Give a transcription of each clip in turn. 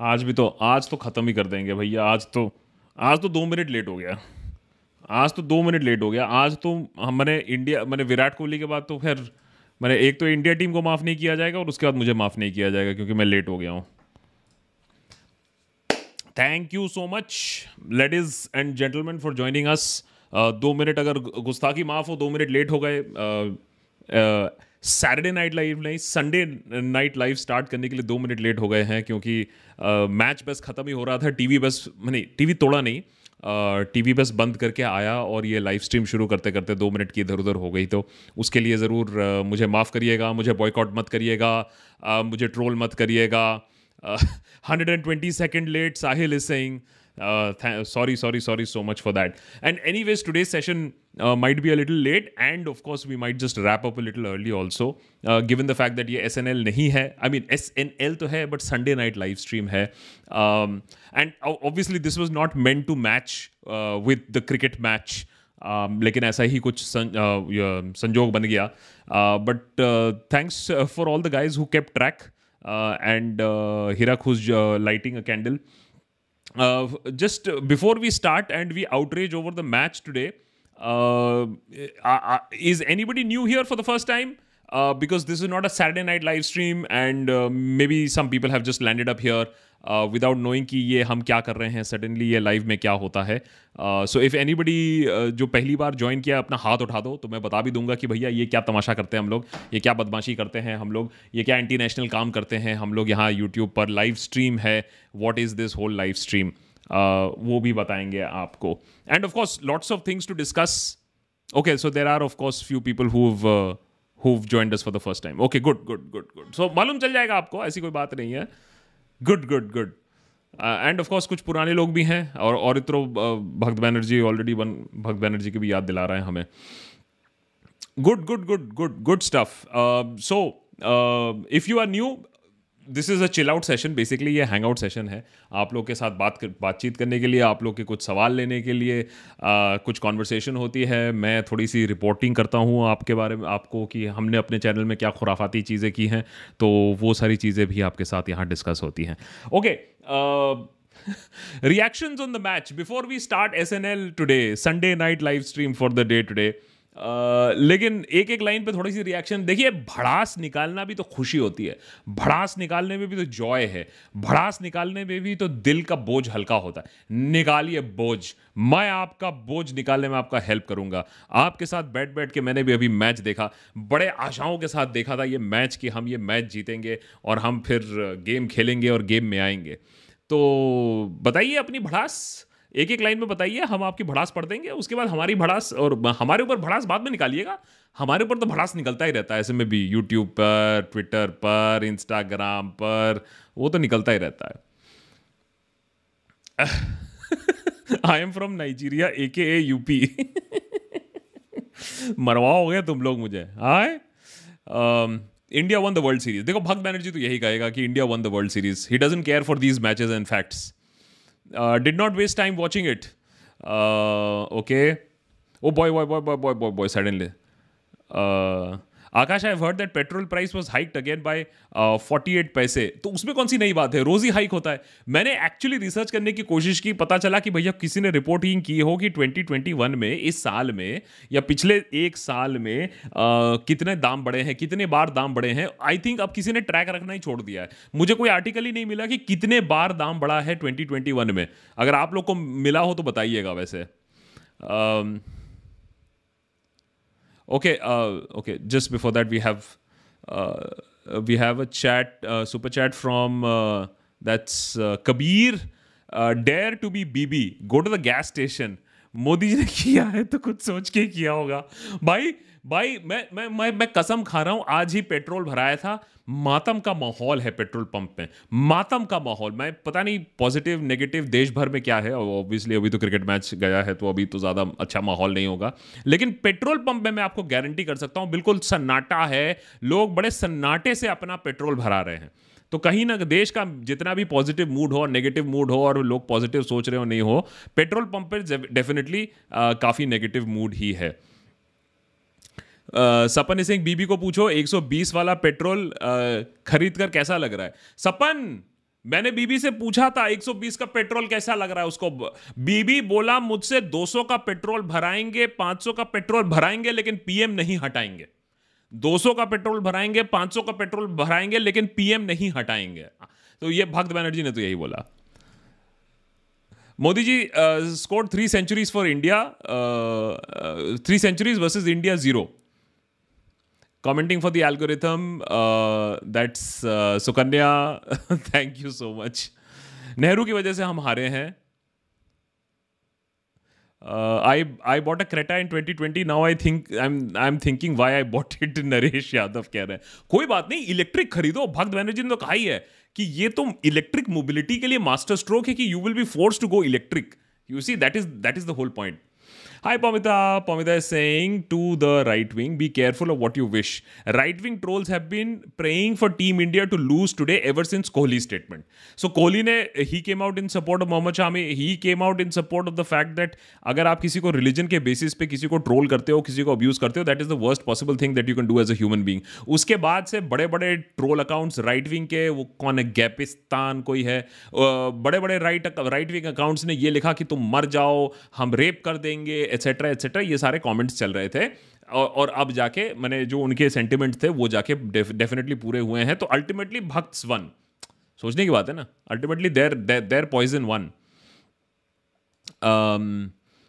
आज भी तो आज तो ख़त्म ही कर देंगे भैया, आज तो आज तो दो मिनट लेट हो गया। आज तो दो मिनट लेट हो गया। आज तो हमने इंडिया मैंने विराट कोहली के बाद तो फिर मैंने एक तो इंडिया टीम को माफ़ नहीं किया जाएगा और उसके बाद मुझे माफ़ नहीं किया जाएगा क्योंकि मैं लेट हो गया हूँ। Thank you so much ladies and gentleman for joining us दो मिनट अगर गुस्ताखी माफ़ हो, दो मिनट लेट हो गए। सैटरडे नाइट लाइव नहीं संडे नाइट लाइव स्टार्ट करने के लिए दो मिनट लेट हो गए हैं क्योंकि मैच बस ख़त्म ही हो रहा था टीवी बस नहीं टीवी तोड़ा नहीं टीवी बस बंद करके आया और ये लाइव स्ट्रीम शुरू करते करते दो मिनट की इधर उधर हो गई तो उसके लिए ज़रूर मुझे माफ़ करिएगा मुझे बॉयकॉट मत करिएगा मुझे ट्रोल मत करिएगा hundred and twenty second late Sahil is saying sorry sorry, sorry, sorry so much for that. And anyways, today's session uh, might be a little late, and of course, we might just wrap up a little early also, uh, given the fact that ये SNL नहीं है. I mean SNL तो है, but Sunday night live stream है. Um, and obviously, this was not meant to match uh, with the cricket match. Um, लेकिन ऐसा ही कुछ सं, uh, संजोग बन गया but thanks for all the guys who kept track and Hirak who's lighting a candle Uh, just before we start and we outrage over the match today, uh, is anybody new here for the first time? Uh, because this is not a Saturday night live stream, and uh, maybe some people have just landed up here. uh, without knowing कि ये हम क्या कर रहे हैं suddenly ये live में क्या होता है सो इफ़ एनीबडी जो पहली बार ज्वाइन किया अपना हाथ उठा दो तो मैं बता भी दूँगा कि भैया ये क्या तमाशा करते हैं हम लोग ये क्या बदमाशी करते हैं हम लोग ये क्या इंटी नेशनल काम करते हैं हम लोग यहाँ यूट्यूब पर लाइव स्ट्रीम है what is this whole live stream वो भी बताएँगे आपको. And of course lots of things to discuss okay so there are of course few people who who joined us for the first time okay good good good good so मालूम चल जाएगा आपको, ऐसी कोई बात नहीं है. Good good good and of course कुछ पुराने लोग भी हैं, और और इतरो भक्त बैनर्जी ऑलरेडी वन भक्त बैनर्जी की भी याद दिला रहे हैं हमें. Good good good good good stuff so if you are new this is a chill out session basically ये हैंग आउट सेशन है। आप लोग के साथ बात कर बातचीत करने के लिए आप लोग के कुछ सवाल लेने के लिए आ, कुछ कॉन्वर्सेशन होती है। मैं थोड़ी सी रिपोर्टिंग करता हूँ आपके बारे में आपको कि हमने अपने चैनल में क्या खुराफाती चीज़ें की हैं। तो वो सारी चीज़ें भी आपके साथ यहाँ डिस्कस होती हैं। Okay reactions on the match. Before we start SNL today, Sunday night live stream for the day today. लेकिन एक एक लाइन पे थोड़ी सी रिएक्शन देखिए, भड़ास निकालना भी तो खुशी होती है। भड़ास निकालने में भी तो जॉय है। भड़ास निकालने में भी तो दिल का बोझ हल्का होता है। निकालिए बोझ। मैं आपका बोझ निकालने में आपका हेल्प करूँगा। आपके साथ बैठ बैठ के मैंने भी अभी मैच देखा। बड़े आशाओं के साथ देखा था ये मैच कि हम ये मैच जीतेंगे और हम फिर गेम खेलेंगे और गेम में आएँगे। तो बताइए अपनी भड़ास। एक एक लाइन में बताइए, हम आपकी भड़ास पढ़ देंगे, उसके बाद हमारी भड़ास और हमारे ऊपर भड़ास बाद में निकालिएगा। हमारे ऊपर तो भड़ास निकलता ही रहता है, ऐसे में भी यूट्यूब पर ट्विटर पर इंस्टाग्राम पर, वो तो निकलता ही रहता है। I am from Nigeria A K A UP मरवाओगे तुम लोग मुझे hi India won the world series देखो, भक्त बैनर्जी तो यही कहेगा कि India won the world series he doesn't care for these matches and facts Uh, did not waste time watching it. Uh, okay. Oh boy, boy, boy, boy, boy, boy, boy, suddenly. Uh, Akash I heard that petrol price was hiked again by 48 पैसे तो उसमें कौन सी नई बात है? रोज ही hike होता है। मैंने एक्चुअली रिसर्च करने की कोशिश की पता चला कि भैया किसी ने रिपोर्टिंग की हो कि 2021 में इस साल में या पिछले एक साल में uh, कितने दाम बढ़े हैं कितने बार दाम बढ़े हैं। आई थिंक अब किसी ने ट्रैक रखना ही छोड़ दिया है। मुझे कोई आर्टिकल ही नहीं मिला कि कितने बार दाम बढ़ा है 2021 में। अगर आप लोग को मिला हो तो बताइएगा वैसे। Um, Okay, uh, okay. Just before that, we have uh, we have a chat, uh, super chat from uh, that's uh, Kabir. Uh, dare to be BB. Go to the gas station. Modi ji ने किया है तो कुछ सोच के किया होगा भाई भाई, मैं मैं मैं मैं कसम खा रहा हूँ, आज ही पेट्रोल भराया था। मातम का माहौल है पेट्रोल पंप में। मातम का माहौल, मैं पता नहीं पॉजिटिव नेगेटिव देश भर में क्या है। ऑब्वियसली अभी तो क्रिकेट मैच गया है तो अभी तो ज़्यादा अच्छा माहौल नहीं होगा। लेकिन पेट्रोल पंप में मैं आपको गारंटी कर सकता हूँ, बिल्कुल सन्नाटा है। लोग बड़े सन्नाटे से अपना पेट्रोल भरा रहे हैं। तो कहीं ना देश का जितना भी पॉजिटिव मूड हो और नेगेटिव मूड हो, और लोग पॉजिटिव सोच रहे हो, नहीं हो, पेट्रोल पंप पर डेफिनेटली काफ़ी नेगेटिव मूड ही है। सपन सिंह बीबी को पूछो 120 वाला पेट्रोल खरीद कर कैसा लग रहा है? सपन, मैंने बीबी से पूछा था 120 का पेट्रोल कैसा लग रहा है उसको? बीबी बोला, मुझसे 200 का पेट्रोल भराएँगे 500 का पेट्रोल भराएँगे, लेकिन पीएम नहीं हटाएँगे। 200 का पेट्रोल भराएँगे 500 का पेट्रोल भराएँगे, लेकिन पीएम नहीं हटाएँगे। तो ये भक्त बनर्जी ने तो यही बोला। Modi ji scored three centuries for India three centuries versus India zero commenting for the algorithm uh, that's uh, sukanya thank you so much. Nehru की वजह से हम हारे हैं I I bought a Creta in 2020 now I think I I am thinking why I bought it Naresh Yadav कह रहे हैं कोई बात नहीं इलेक्ट्रिक खरीदो भक्त बैनर्जी ने तो कहा ही है कि ये तो इलेक्ट्रिक मोबिलिटी के लिए मास्टर स्ट्रोक है कि you will be force to go electric you see that is that is the whole point Hi, Pamita. Pamita is saying to the right wing, be careful of what you wish. Right wing trolls have been praying for Team India to lose today ever since Kohli's statement. So Kohli ne he came out in support of Mohammad Shami. He came out in support of the fact that अगर आप किसी को religion के basis पे किसी को troll करते हो किसी को अब्यूज करते हो that is the worst possible thing that you can do as a human being उसके बाद से बड़े बड़े ट्रोल अकाउंट्स राइट विंग के वो कौन है गैपिस्तान कोई है बड़े बड़े राइट राइट विंग अकाउंट्स ने ये लिखा कि तुम मर जाओ हम रेप कर देंगे एट्सेट्रा एट्सेट्रा ये सारे कमेंट्स चल रहे थे। और, और अब जाके मैंने जो उनके सेंटिमेंट्स थे वो जाके डेफिनेटली पूरे हुए हैं। तो अल्टीमेटली भक्त वन। सोचने की बात है ना? Ultimately there there poison one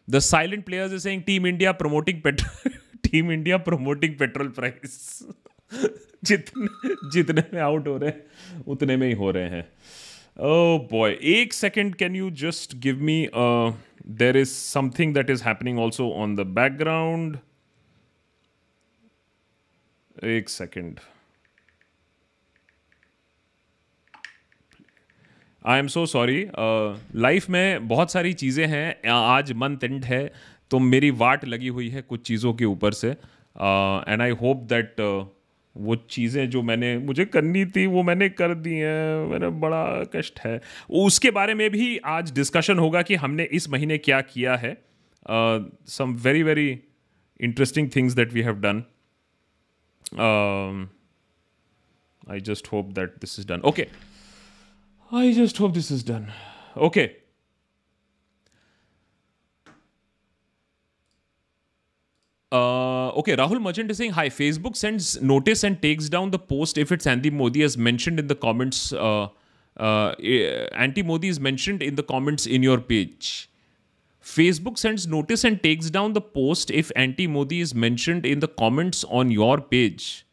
the silent players is saying team India promoting petrol team India promoting petrol price जितने जितने में आउट हो रहे हैं उतने में ही हो रहे हैं। ओ बॉय एक second can you just give me there is something that is happening also on the background? एक second I am so sorry life में बहुत सारी चीज़ें हैं। आज मंथ एंड है तो मेरी वाट लगी हुई है कुछ चीज़ों के ऊपर से। एंड आई होप दैट वो चीज़ें जो मैंने, मुझे करनी थी, वो मैंने कर दी हैं मेरा बड़ा कष्ट है। उसके बारे में भी आज डिस्कशन होगा कि हमने इस महीने क्या किया है। Some very very interesting things that we have done I just hope that this is done okay I just hope this is done okay Uh, okay, Rahul Merchant is saying, Hi, Facebook sends notice and takes down the post if it's Anti Modi, as mentioned in the comments. Uh, uh, eh, Anti Modi is mentioned in the comments in your page. Facebook sends notice and takes down the post if anti Modi is mentioned in the comments on your page.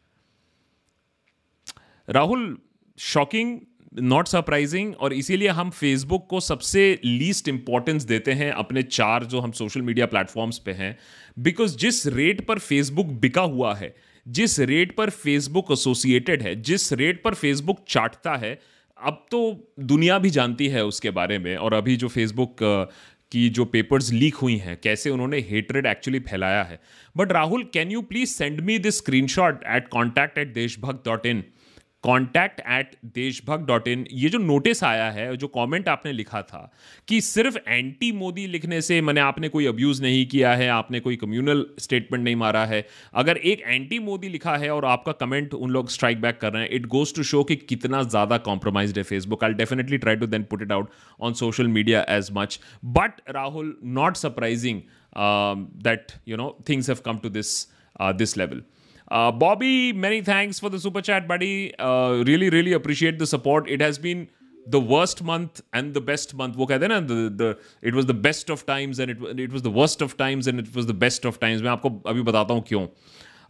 Rahul, shocking not surprising और इसीलिए हम Facebook को सबसे least importance देते हैं अपने चार जो हम सोशल मीडिया प्लेटफॉर्म्स पे हैं बिकॉज़ जिस रेट पर फेसबुक बिका हुआ है, जिस रेट पर फेसबुक एसोसिएटेड है, जिस रेट पर फेसबुक चाटता है, अब तो दुनिया भी जानती है उसके बारे में, और अभी जो फेसबुक की जो पेपर्स लीक हुई हैं, कैसे उन्होंने हेटरेड एक्चुअली फैलाया है। But Rahul can you please send me this screenshot at contact at Deshbhakt dot in contact at Deshbhakt dot in ये जो नोटिस आया है, जो कमेंट आपने लिखा था, कि सिर्फ़ एंटी मोदी लिखने से मैंने, आपने कोई अब्यूज़ नहीं किया है, आपने कोई कम्युनल स्टेटमेंट नहीं मारा है। अगर एक एंटी मोदी लिखा है और आपका कमेंट उन लोग स्ट्राइक बैक कर रहे हैं इट गोज टू शो कि कितना ज़्यादा कॉम्प्रोमाइज है Facebook I definitely try to then put it out on social media as much but Rahul not surprising that you know things have come to this this level Uh, Bobby, many thanks for the super chat, buddy. Uh, really, really appreciate the support. It has been the worst month and the best month. वो कहते हैं ना the, the it was the best of times and it it was the worst of times and it was the best of times. मैं आपको अभी बताता हूँ क्यों.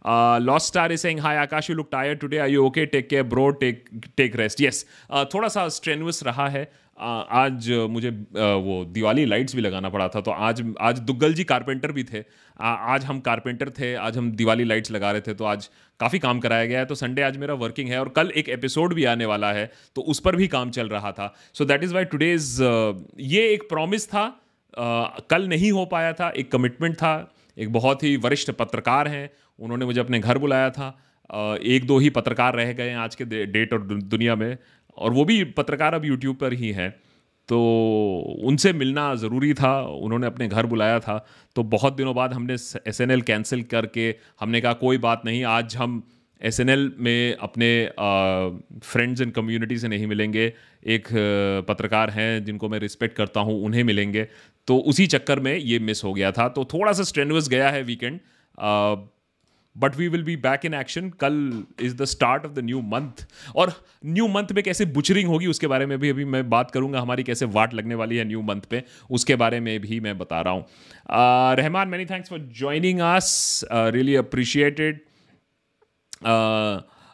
Uh, Lost Star is saying, Hi Akash, you look tired today. Are you okay? Take care, bro. Take take rest. Yes. Uh, थोड़ा सा strenuous रहा है. आज मुझे वो दिवाली लाइट्स भी लगाना पड़ा था तो आज आज दुग्गल जी कारपेंटर भी थे। आज हम कारपेंटर थे, आज हम दिवाली लाइट्स लगा रहे थे तो आज काफ़ी काम कराया गया है। तो संडे आज मेरा वर्किंग है और कल एक एपिसोड भी आने वाला है तो उस पर भी काम चल रहा था। So that is why today's ये एक प्रॉमिस था कल नहीं हो पाया था, एक कमिटमेंट था, एक बहुत ही वरिष्ठ पत्रकार हैं, उन्होंने मुझे अपने घर बुलाया था। एक दो ही पत्रकार रह गए हैं आज के डेट और दुनिया में। और वो भी पत्रकार अब यूट्यूब पर ही हैं तो उनसे मिलना ज़रूरी था, उन्होंने अपने घर बुलाया था तो बहुत दिनों बाद हमने एस एन एल कैंसिल करके हमने कहा, कोई बात नहीं, आज हम एसएनएल में अपने फ्रेंड्स एंड कम्युनिटी से नहीं मिलेंगे, एक पत्रकार हैं जिनको मैं रिस्पेक्ट करता हूँ, उन्हें मिलेंगे। तो उसी चक्कर में ये मिस हो गया था तो थोड़ा सा स्ट्रेनवस गया है weekend but we will be back in action कल is the start of the new month और न्यू मंथ में कैसे बुचरिंग होगी उसके बारे में भी अभी मैं बात करूँगा हमारी कैसे वाट लगने वाली है न्यू मंथ पे उसके बारे में भी मैं बता रहा हूँ। Rahman many thanks for joining us really appreciated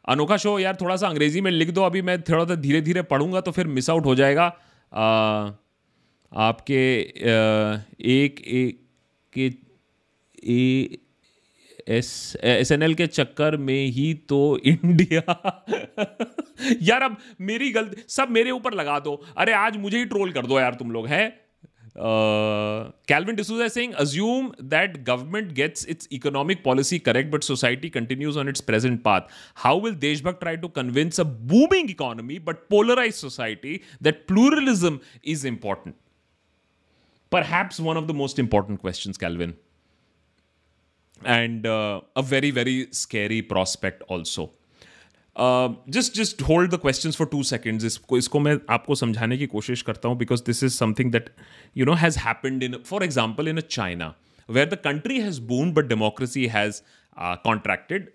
अनोखा शो यार थोड़ा सा अंग्रेज़ी में लिख दो अभी मैं थोड़ा सा धीरे धीरे पढ़ूँगा तो फिर मिस आउट हो जाएगा। uh, आपके uh, एक एक के ए एस एन एल के चक्कर में ही तो इंडिया यार अब मेरी गलती, सब मेरे ऊपर लगा दो। अरे आज मुझे ही ट्रोल कर दो यार तुम लोग, है? Calvin D'Souza Singh assume that government gets its economic policy correct but society continues on its present path how will Deshbhakt try to convince a booming economy but polarise society that pluralism is important perhaps one of the most important question Calvin uh, a very very scary prospect also. Just just hold the question for two seconds इसको इसको मैं आपको समझाने की कोशिश करता हूँ because this is something that you know has happened in for example in a China where the country has boomed but democracy has contracted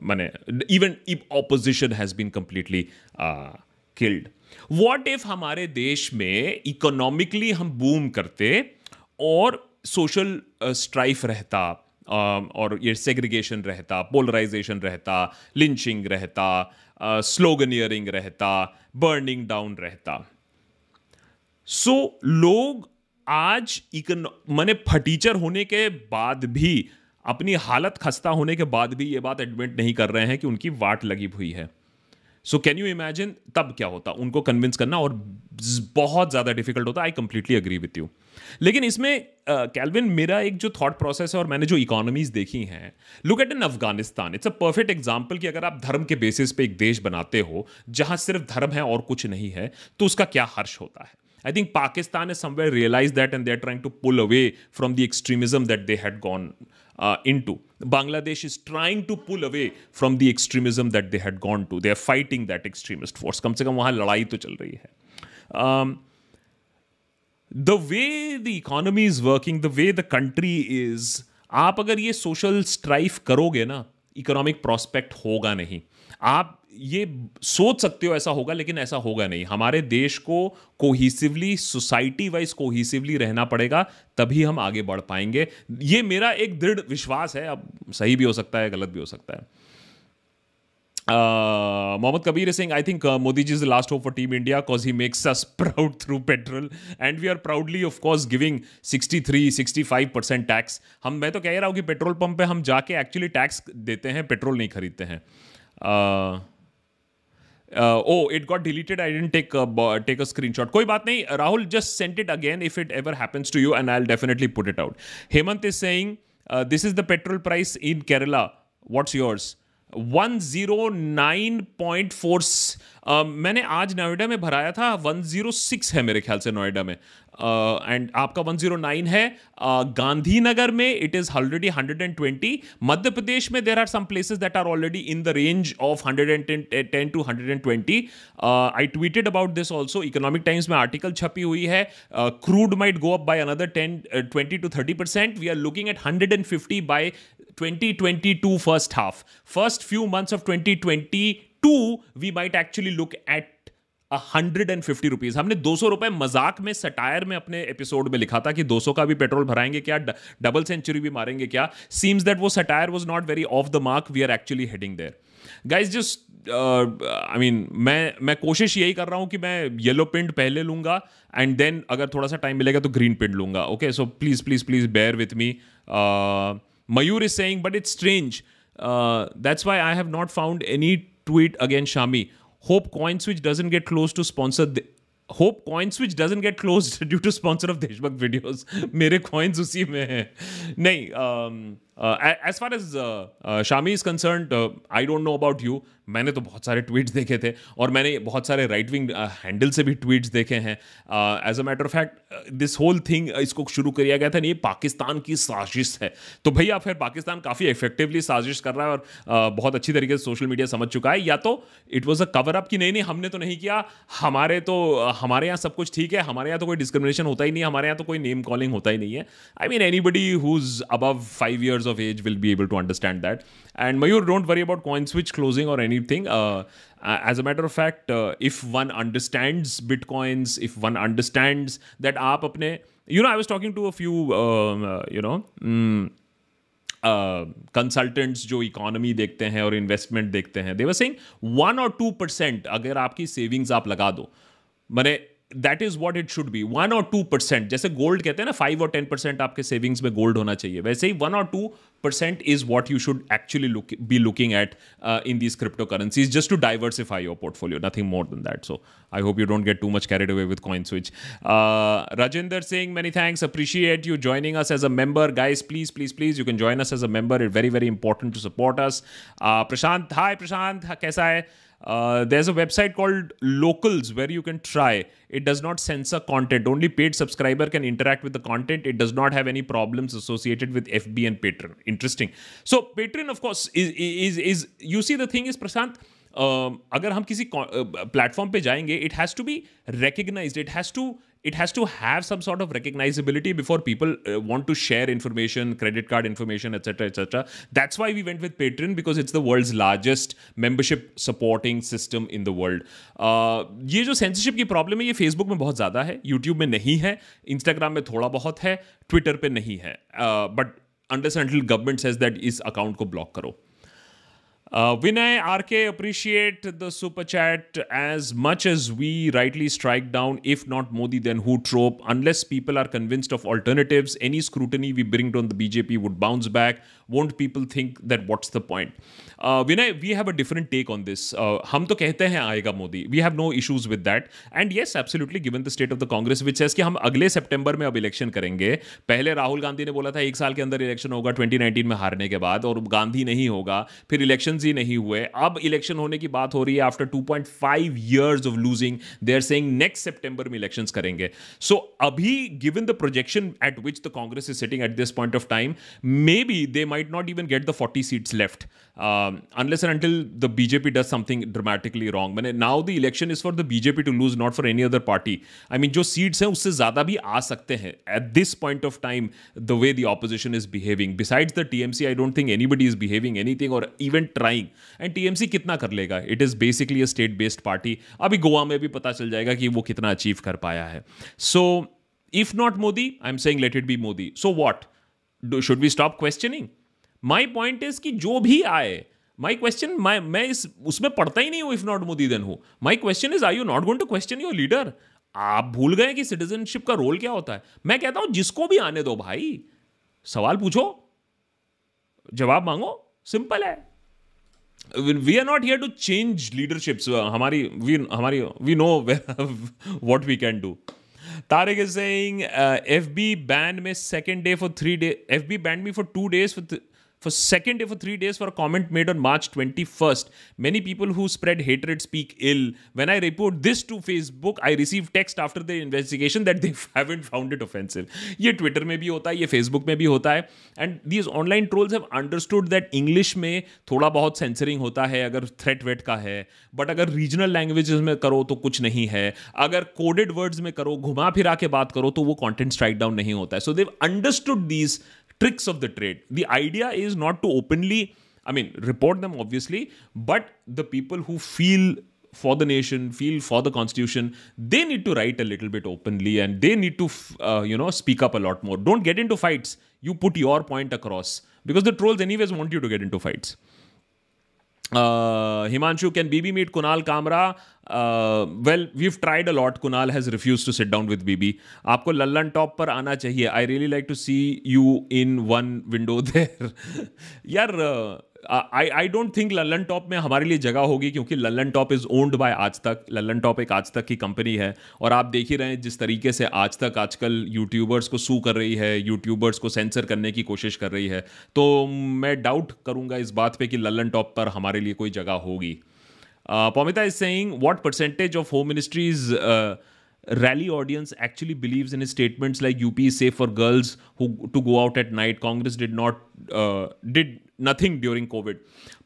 मैंने even if opposition has been completely killed what if हमारे देश में economically हम boom करते और social strife uh, रहता? और ये सेग्रीगेशन रहता पोलराइजेशन रहता लिंचिंग रहता स्लोगनियरिंग रहता बर्निंग डाउन रहता। सो लोग आज इकन, मैंने फटीचर होने के बाद भी, अपनी हालत खस्ता होने के बाद भी ये बात एडमिट नहीं कर रहे हैं कि उनकी वाट लगी हुई है। सो कैन यू इमेजिन तब क्या होता? उनको कन्विंस करना और बहुत ज़्यादा डिफ़िकल्ट होता। I completely agree with you लेकिन इसमें कैलविन uh, मेरा एक जो थॉट प्रोसेस है और मैंने जो इकोनॉमीज देखी हैं look at in Afghanistan it's a perfect example कि अगर आप धर्म के बेसिस पे एक देश बनाते हो जहाँ सिर्फ़ धर्म है और कुछ नहीं है तो उसका क्या हर्ष होता है? I think Pakistan has somewhere realized that and they're trying to pull away from the extremism that they had gone uh, into. Bangladesh is trying to pull away from the extremism that they had gone to. They are fighting that extremist force. कम से कम वहाँ लड़ाई तो चल रही है um, the way the economy is working, the way the country is, आप अगर ये सोशल स्ट्राइफ करोगे ना इकोनॉमिक प्रॉस्पेक्ट होगा नहीं आप ये सोच सकते हो ऐसा होगा लेकिन ऐसा होगा नहीं। हमारे देश को कोहिसिवली सोसाइटी वाइज कोहिसिवली रहना पड़ेगा तभी हम आगे बढ़ पाएँगे। ये मेरा एक दृढ़ विश्वास है अब सही भी हो सकता है गलत भी हो सकता है। Uh, Mohammad Kabir is saying, I think uh, Modi ji is the last hope for Team India because he makes us proud through petrol. And we are proudly, of course, giving 63, 65% tax हम मैं तो कह रहा हूँ कि petrol pump पे हम जाके एक्चुअली टैक्स देते हैं पेट्रोल नहीं खरीदते हैं। oh it got deleted I didn't take take a screenshot कोई बात नहीं Rahul just sent it again if it ever happens to you and I definitely put it out Hemant is saying this is the petrol price in Kerala what's yours One zero nine point four मैंने आज नोएडा में भराया था one zero six है मेरे ख्याल से नोएडा में। एंड uh, आपका वन ज़ीरो नाइन है uh, गांधीनगर में it is already hundred and twenty Madhya Pradesh में there are some places that are already in the range of hundred and ten to hundred and twenty I tweeted about this also Economic Times में article छपी हुई है crude might go up by another ten twenty to thirty percent we are looking at hundred and fifty by 2022 first half. First few months of 2022, we might actually look at hundred and fifty rupees हमने दो सौ रुपए मज़ाक में satire में अपने episode में लिखा था कि दो सौ का भी पेट्रोल भराएँगे क्या डबल सेंचुरी भी मारेंगे क्या? सीम्स दैट वो satire was not very off the mark we are actually heading there guys just I mean मैं मैं कोशिश यही कर रहा हूँ कि मैं येलो पिंड पहले लूँगा एंड देन अगर थोड़ा सा टाइम मिलेगा तो ग्रीन पिंड लूँगा. Okay so please please please bear with me Mayur is saying, but it's strange. Uh, that's why I have not found any tweet against Shami. Hope Coin Switch doesn't get close to sponsor. The, Hope Coin Switch doesn't get closed due to sponsor of देशभक्त videos. मेरे coins उसी में हैं नहीं um, as far as Shami is concern I don't know about you मैंने तो बहुत सारे ट्वीट्स देखे थे और मैंने बहुत सारे राइट विंग हैंडल से भी ट्वीट्स देखे हैं। As a matter of fact this whole thing इसको शुरू किया गया था नहीं पाकिस्तान की साजिश है। तो भैया फिर पाकिस्तान काफ़ी इफेक्टिवली साजिश कर रहा है और uh, बहुत अच्छी तरीके से सोशल मीडिया समझ चुका है। या तो it was a cover up कि नहीं नहीं हमने तो नहीं किया। हमारे तो हमारे यहाँ सब कुछ ठीक है। हमारे यहाँ तो कोई डिस्क्रिमिनेशन होता ही नहीं हमारे यहाँ तो कोई नेम कॉलिंग होता ही नहीं है। I mean anybody who's above five years age will be able to understand that and Mayur don't worry about CoinSwitch closing और any anything. Uh, as a matter of fact, uh, if one understands bitcoins, if one understands that aap apne, you know, I was talking to a few, um, uh, you know, mm, consultants uh, जो economy देखते हैं और investment देखते हैं they're saying one और two percent अगर आपकी savings आप लगा दो मैंने that is what it should be one और टू परसेंट जैसे गोल्ड कहते हैं ना फाइव और टेन परसेंट आपके सेविंग्स में गोल्ड होना चाहिए। वैसे ही वन और two percent is what you should actually be looking at in these cryptocurrencies just to diversify your portfolio nothing more than that so I hope you don't get too much carried away with CoinSwitch Rajendra Singh many thanks appreciate you joining us as a member guys please please please you can join us as a member it very very important to support us Prashant hi Prashant कैसा है Uh, there's a website called Locals where you can try. It does not censor content. Only paid subscriber can interact with the content. It does not have any problems associated with FB and Patreon. Interesting. So Patreon, of course, is is is you see the thing is Prasant. Uh, अगर हम किसी platform पे जाएंगे it has to be recognise it has to it has to have some sort of recognizability before people uh, want to share information credit card information etc etc that's why we went with patreon because it's the world's largest membership supporting system in the world uh, ये जो censorship की problem है ये Facebook में बहुत ज़्यादा है YouTube में नहीं है इंस्टाग्राम में थोड़ा बहुत है ट्विटर पे नहीं है but understandably government says that इस अकाउंट को ब्लॉक करो Uh, Vinay RK appreciate the super chat as much as we rightly strike down. If not Modi, then who trope? Unless people are convinced of alternatives, any scrutiny we bring on the BJP would bounce back. Won't people think that what's the point? Vinay we have a different take on this हम तो कहते हैं आएगा Modi we have no issues with that and yes absolutely given the state of the Congress which है कि हम अगले सितंबर में अब इलेक्शन करेंगे पहले राहुल गांधी ने बोला था एक साल के अंदर इलेक्शन होगा 2019 में हारने के बाद और गांधी नहीं होगा फिर इलेक्शन ही नहीं हुए अब इलेक्शन होने की बात हो रही है after 2.5 years of losing they are saying next सितंबर में इलेक्शन करेंगे सो so, अभी given the projection at which the Congress is sitting at this point of time maybe they might not even get the 40 seats left unless and until the BJP does something dramatically wrong मैंने now the election is for the BJP to lose not for any other party I mean जो seats हैं, उससे ज़्यादा भी आ सकते हैं. At this point of time the way the opposition is behaving besides the T M C I don't think anybody is behaving anything और even trying and T M C कितना कर लेगा? It is basically a state based party अभी गोवा में भी पता चल जाएगा कि वो कितना अचीव कर पाया है. So if not Modi I am saying let it be Modi so what should be stop questioning my point is कि जो भी आए माई क्वेश्चन मैं इस उसमें पढ़ता ही नहीं हूँ if not Modi then who. My question is I you not going to question your leader आप भूल गए कि सिटीजनशिप का रोल क्या होता है। मैं कहता हूँ जिसको भी आने दो भाई सवाल पूछो जवाब मांगो सिंपल है। We are not here to change leaderships हमारी वी हमारी we know what we can do Tariq is saying uh, FB banned me second day for three days. FB banned me for two days for th- for second day for three days for a comment made on March 21st. Many people who spread hatred speak ill. When I report this to Facebook, I receive text after the investigation that they haven't found it offensive. ये Twitter में भी होता है ये Facebook में भी होता है and these online trolls have understood that English में थोड़ा बहुत सेंसरिंग होता है अगर थ्रेट वेट का है बट अगर रीजनल लैंग्वेजेस में करो तो कुछ नहीं है अगर कोडेड वर्ड्स में करो घुमा फिरा के बात करो तो वो कॉन्टेंट स्ट्राइक डाउन नहीं होता है so they've understood these tricks of the trade. The idea is not to openly, I mean, report them obviously, but the people who feel for the nation, feel for the constitution, they need to write a little bit openly and they need to, uh, you know, speak up a lot more. Don't get into fights. You put your point across because the trolls, anyways, want you to get into fights. Uh, can can BB meet Kunal Kamra? Well we've tried a lot Kunal has refuse to sit down with BB आपको Lallantop पर आना चाहिए। I really like to see you in one window there यार I I don't think Lallantop में हमारे लिए जगह होगी, क्योंकि Lallantop is owned by Aaj Tak Lallantop top एक आज तक की कंपनी है। और आप देख ही रहे हैं जिस तरीके से आज तक आजकल यूट्यूबर्स को सू कर रही है यूट्यूबर्स को सेंसर करने की कोशिश कर रही है। तो मैं डाउट करूँगा इस बात पे कि लल्लन टॉप पर हमारे लिए कोई जगह होगी। Pamita is saying what percentage of home ministries rally audience actually believes in his statements like UP is safe for girls who to go out at night. Congress did not uh, did nothing during COVID.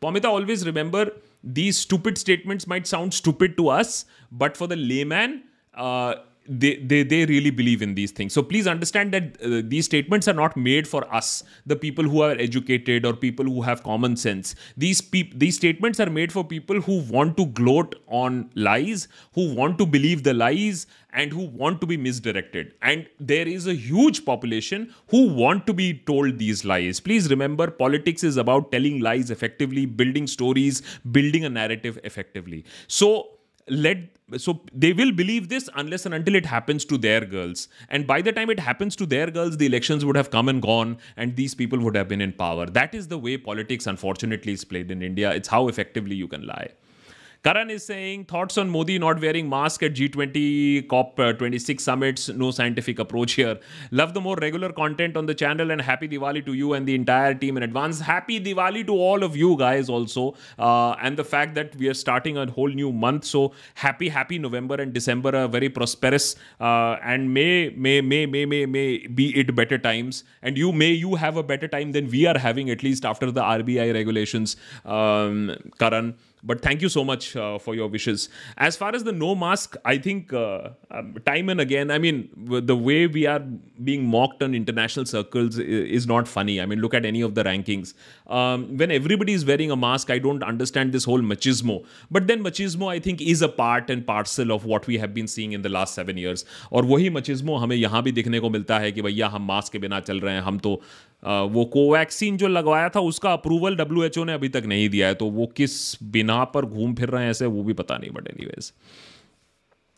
Pamita, always remember these stupid statements might sound stupid to us, but for the layman, uh, they, they they really believe in these things. So please understand that uh, these statements are not made for us the people who are educated or people who have common sense. These peop- these statements are made for people who want to gloat on lies who want to believe the lies and who want to be misdirected. And there is a huge population who want to be told these lies. Please remember politics is about telling lies effectively building stories building a narrative effectively. So let so they will believe this unless and until it happens to their girls. And by the time it happens to their girls the elections would have come and gone and these people would have been in power. That is the way politics unfortunately is played in india. It's how effectively you can lie Karan is saying thoughts on Modi not wearing mask at G20 COP26 uh, summits. No scientific approach here. Love the more regular content on the channel and happy Diwali to you and the entire team in advance. Happy Diwali to all of you guys also. Uh, and the fact that we are starting a whole new month. So happy, happy November and December are very prosperous uh, and may, may, may, may, may, may be it better times. And you may you have a better time than we are having at least after the RBI regulations, um, Karan. But thank you so much uh, for your wishes. As far as the no mask, I think uh, um, time and again, I mean, the way we are being mocked on international circles is not funny. I mean, look at any of the rankings. Um, when everybody is wearing a mask, I don't understand this whole machismo. But then machismo, I think, is a part and parcel of what we have been seeing in the last seven years. और वही machismo हमें यहाँ भी देखने को मिलता है कि भैया हम मास्क के बिना चल रहे हैं हम तो वो कोवैक्सीन जो लगवाया था, उसका अप्रूवल डब्ल्यू ने अभी तक नहीं दिया है तो वो किस बिना पर घूम फिर रहे हैं ऐसे वो भी पता नहीं but anyways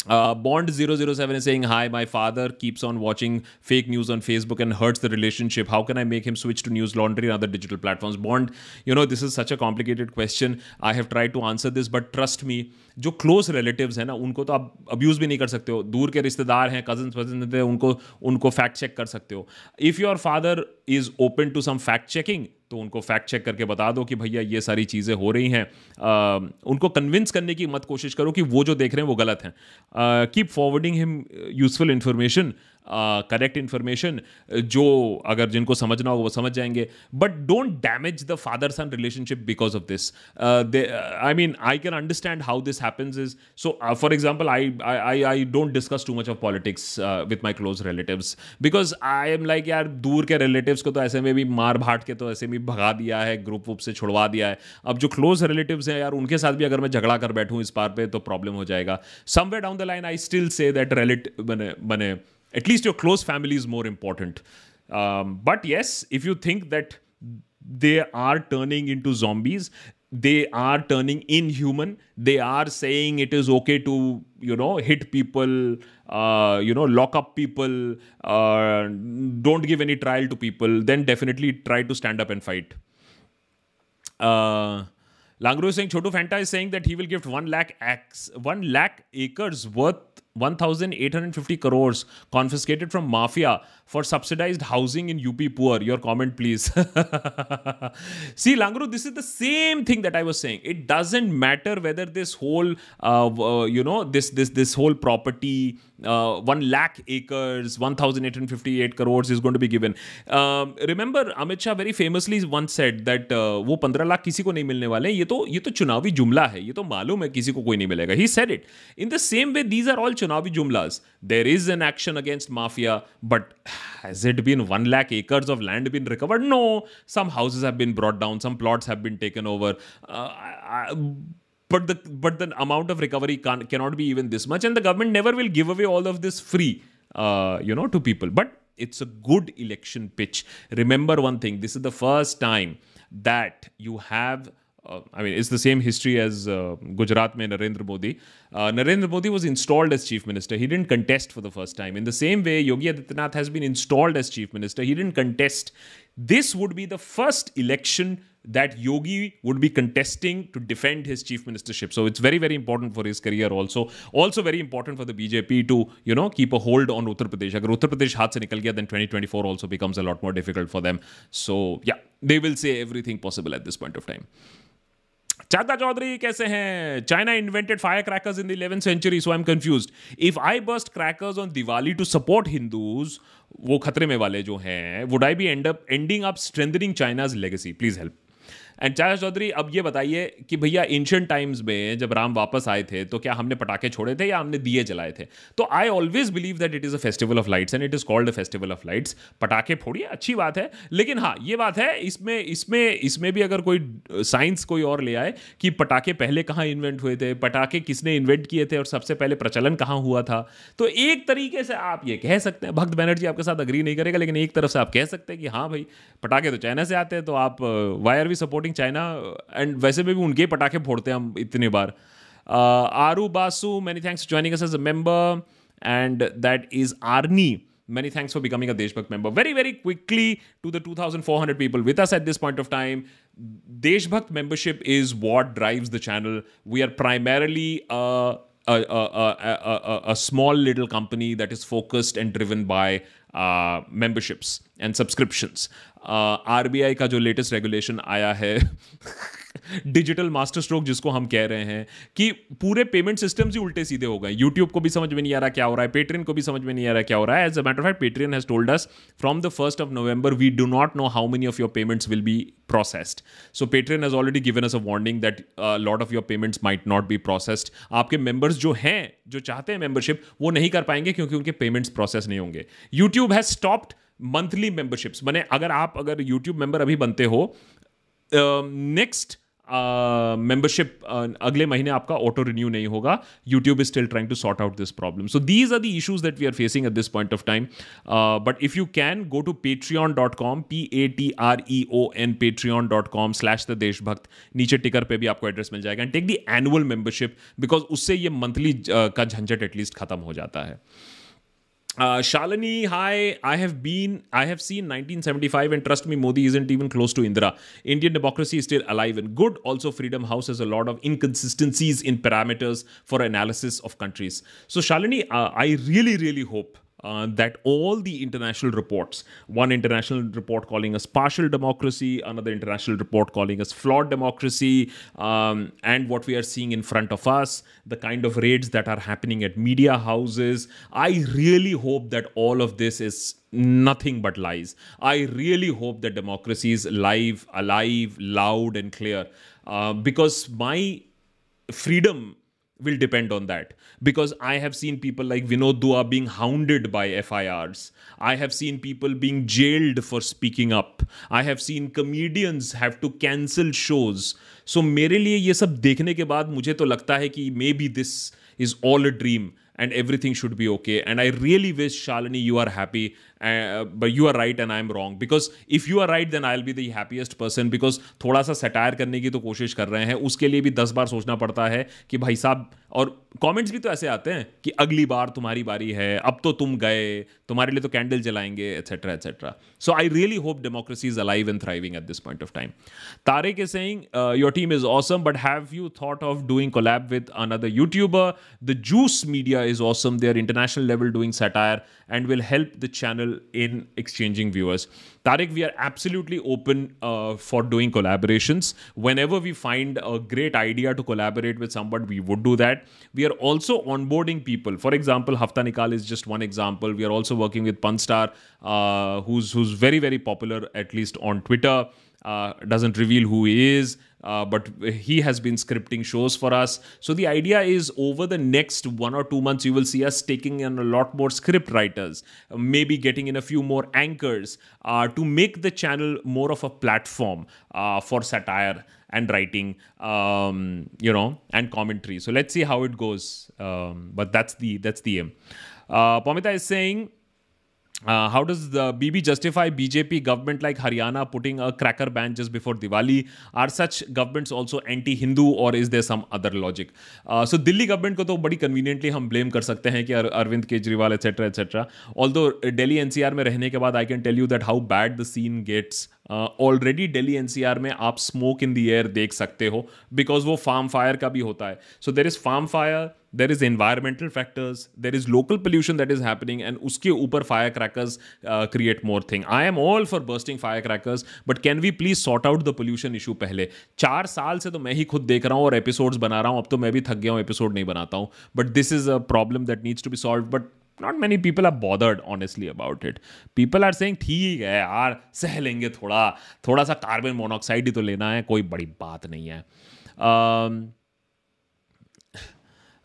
Uh, Bond007 is saying, Hi, my father keeps on watching fake news on Facebook and hurts the relationship. How can I make him switch to News Laundry and other digital platforms? Bond, you know, this is such a complicated question. I have tried to answer this, but trust me, जो close relatives हैं ना उनको तो आप abuse भी नहीं कर सकते हो दूर के रिश्तेदार हैं कज़न वज़न थे उनको उनको फैक्ट चेक कर सकते हो if your father is open to some fact checking तो उनको फैक्ट चेक करके बता दो कि भैया ये सारी चीज़ें हो रही हैं। उनको कन्विंस करने की मत कोशिश करो कि वो जो देख रहे हैं वो गलत हैं। Keep forwarding him useful information correct information जो अगर जिनको समझना हो वो समझ जाएँगे। But don't damage the father son relationship because of this I mean I can understand how this happens is so for example I I I don't discuss too much of politics with my close relatives because I am like यार, दूर के relatives को तो ऐसे में भी मार भाट के तो ऐसे में भगा दिया है ग्रुप वुप से छुड़वा दिया है। अब जो क्लोज रिलेटिव्स हैं यार, उनके साथ भी अगर मैं झगड़ा कर बैठूँ इस बार पे तो प्रॉब्लम हो जाएगा। Somewhere down the line I still say that relative बने बने at least your close family is more important. Um, but yes, if you think that they are turning into zombies, they are turning inhuman. They are saying it is okay to, you know, hit people, uh, you know, lock up people, uh, don't give any trial to people, then definitely try to stand up and fight. Uh, is saying, Chotu Fanta is saying that he will give 1 lakh, acres, 1 lakh acres worth 1,850 crores confiscated from mafia for subsidized housing in UP poor. Your comment, please. See, Langru, this is the same thing that I was saying. It doesn't matter whether this whole, uh, uh, you know, this this this whole property, one lakh acres one thousand eight hundred fifty eight crore is gone to be given remember Amit Shah very famously once said that वो पंद्रह लाख किसी को नहीं मिलने वाले ये तो ये तो चुनावी जुमला है। ये तो मालूम है किसी को कोई नहीं मिलेगा। He said it in the same way these are all चुनावी जुमलाज there is an action against mafia but has it been one lakh acres of land been recovered no some houses have been brought down some plots have been taken over But the but the amount of recovery can, cannot be even this much, and the government never will give away all of this free, uh, you know, to people. But it's a good election pitch. Remember one thing: this is the first time that you have uh, I mean, it's the same history as uh, Gujarat mein Narendra Modi. Uh, Narendra Modi was installed as chief minister. He didn't contest for the first time. In the same way, Yogi Adityanath has been installed as chief minister. He didn't contest. This would be the first election that Yogi would be contesting to defend his chief ministership. So it's very, very important for his career also. Also very important for the BJP to, you know, keep a hold on Uttar Pradesh. Agar Uttar Pradesh haath se nikal gaya, then 2024 also becomes a lot more difficult for them. So yeah, they will say everything possible at this point of time. चादा Chaudhary कैसे हैं China invented fire crackers in the eleven century so I am confuse if I burst crackers on Diwali to support Hindus वो खतरे में वाले जो हैं would I be end up ending up strengthening China's legacy please help and Chacha Chaudhary अब ये बताइए कि भैया एंशियंट टाइम्स में जब राम वापस आए थे तो क्या हमने पटाखे छोड़े थे या हमने दिए जलाए थे? तो I always believe that it is a festival of lights and it is called a festival of lights पटाखे फोड़िए, अच्छी बात है। लेकिन हाँ ये बात है, इसमें इसमें इसमें भी अगर कोई साइंस कोई और ले आए कि पटाखे पहले कहाँ इन्वेंट हुए थे, पटाखे किसने इन्वेंट किए थे और सबसे पहले प्रचलन कहाँ हुआ था? तो एक तरीके से आप ये कह सकते हैं। भक्त बैनर्जी आपके साथ अग्री नहीं करेगा, लेकिन एक तरफ़ से आप कह सकते हैं कि हाँ भाई, पटाखे तो चाइना से आते हैं तो आप वायर भी वी सपोर्टिंग चाइना एंड वैसे में भी उनके पटाखे फोड़ते हैं हम इतनी बार। Aru Basu many thanks joining us as a member and that is Arni many thanks for becoming a Deshbhakt member very very quickly to the two thousand four hundred people with us at this point of time Deshbhakt membership is what drives the channel we are primarily a small little company that is focused and driven by memberships and subscriptions RBI का जो latest regulation आया है digital master stroke जिसको हम कह रहे हैं, कि पूरे पेमेंट सिस्टम्स ही उल्टे सीधे हो गए। यूट्यूब को भी समझ में नहीं आ रहा क्या हो रहा है पेट्रियन को भी समझ में नहीं आ रहा क्या हो रहा है। As a matter of fact Patreon has told us from the first of November we do not know how many of your payments will be processed so Patreon already given us a warning that a lot of your payments might not be processed. आपके members जो हैं, जो चाहते हैं membership, वो नहीं कर पाएँगे क्योंकि उनके payments प्रोसेस नहीं होंगे। YouTube has stopped monthly memberships. मैंने अगर आप, अगर यूट्यूब मेंबर अभी बनते हो नेक्स्ट मेंबरशिप अगले महीने आपका ऑटो रिन्यू नहीं होगा। YouTube is still trying to sort out this problem so these are the issues that we are facing at this point of time but if you can go to Patreon dot com P A T R E O N Patreon dot com slash the Deshbhakt नीचे ticker पे भी आपको address मिल जाएगा। And take the annual membership because उससे ये monthly का झंझट एटलीस्ट खत्म हो जाता है। Uh, Shalini, hi. I have been, I have seen 1975, and trust me, Modi isn't even close to Indira. Indian democracy is still alive and good. Also, Freedom House has a lot of inconsistencies in parameters for analysis of countries. So, Shalini, uh, I really, really hope uh, that all the international reports, one international report calling us partial democracy, another international report calling us flawed democracy, um, and what we are seeing in front of us, the kind of raids that are happening at media houses. I really hope that all of this is nothing but lies. I really hope that democracy is live, alive, loud, and clear. Uh, because my freedom will depend on that because I have seen people like Vinod Dua being hounded by FIRs. I have seen people being jailed for speaking up. I have seen comedians have to cancel shows. So मेरे लिए ये सब देखने के बाद मुझे तो लगता है कि maybe this is all a dream and everything should be okay. And I really wish Shalini you are happy Uh, but you are right and I am wrong. Because if you are right then I'll be the happiest person. थोड़ा सा satire करने की तो कोशिश कर रहे हैं। उसके लिए भी दस बार सोचना पड़ता है कि भाई साहब और कमेंट्स भी तो ऐसे आते हैं कि अगली बार तुम्हारी बारी है अब तो तुम गए तुम्हारे लिए तो candle जलाएँगे etcetera etcetera so I really hope democracy is alive and thriving at this point of time Tariq is saying your team is awesome but have you thought of doing collab with another YouTuber the Juice Media is awesome they are international level doing satire will help the the in exchanging viewers. Tariq, we are absolutely open uh, for doing collaborations. Whenever we find a great idea to collaborate with somebody, we would do that. We are also onboarding people. For example, Hafta Nikal is just one example. We are also working with Panstar, uh, who's who's very very popular at least on Twitter. Uh, doesn't reveal who he is. Uh, but he has been scripting shows for us. So the idea is over the next one or two months, you will see us taking in a lot more script writers, maybe getting in a few more anchors uh, to make the channel more of a platform uh, for satire and writing, um, you know, and commentary. So let's see how it goes. Um, but that's the that's the aim. Uh, Pamita is saying Uh, how does the BB justify BJP government like Haryana putting a cracker ban just before Diwali? Are such governments also anti-Hindu or is there some other logic? Uh, so Delhi government को तो बड़ी conveniently हम blame कर सकते हैं कि Arvind Kejriwal etc etc. Although Delhi NCR में रहने के बाद I can tell you that how bad the scene gets already daily NCR में आप स्मोक इन द एयर देख सकते हो बिकॉज़ वो फार्म फायर का भी होता है। So there is farm fire there is environmental factors there is local pollution that is happening and उसके ऊपर fire crackers create more thing I am all for bursting fire crackers but can we please sort out the pollution issue पहले? चार साल से तो मैं ही खुद देख रहा हूँ और एपिसोड्स बना रहा हूँ, अब तो मैं भी थक गया हूँ एपिसोड नहीं बनाता हूँ। But this is a problem that needs to be solve but not many people are bothered honestly about it people are saying ठीक है यार, सह लेंगे थोड़ा थोड़ा सा कार्बन मोनोऑक्साइड ही तो लेना है, कोई बड़ी बात नहीं है. Um,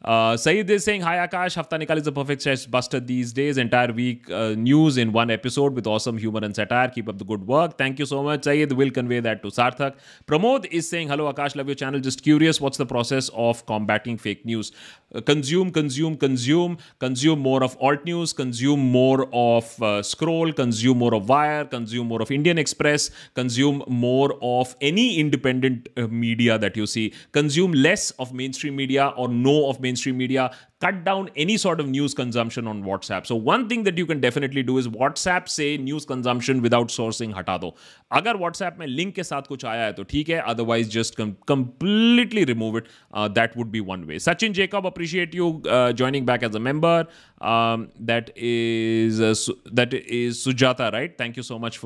Uh, Saeed is saying, Hi Akash, Hafta Nikal is a perfect chest buster these days. Entire week uh, news in one episode with awesome humor and satire. Keep up the good work. Thank you so much. Saeed will convey that to Sarthak. Pramod is saying, Hello Akash, love your channel. Just curious, what's the process of combating fake news? Uh, consume, consume, consume. Consume more of alt news. Consume more of uh, scroll. Consume more of wire. Consume more of Indian Express. Consume more of any independent uh, media that you see. Consume less of mainstream media or no of mainstream mainstream media cut down any sort of news consumption on WhatsApp. So one thing that you can definitely do is WhatsApp say news consumption without sourcing हटा दो अगर WhatsApp में link के साथ कुछ आया है तो ठीक है otherwise just completely remove it uh, that would be one way Sachin Jacob appreciate you uh, joining back as a member um, that is uh, that is Sujata right thank you so much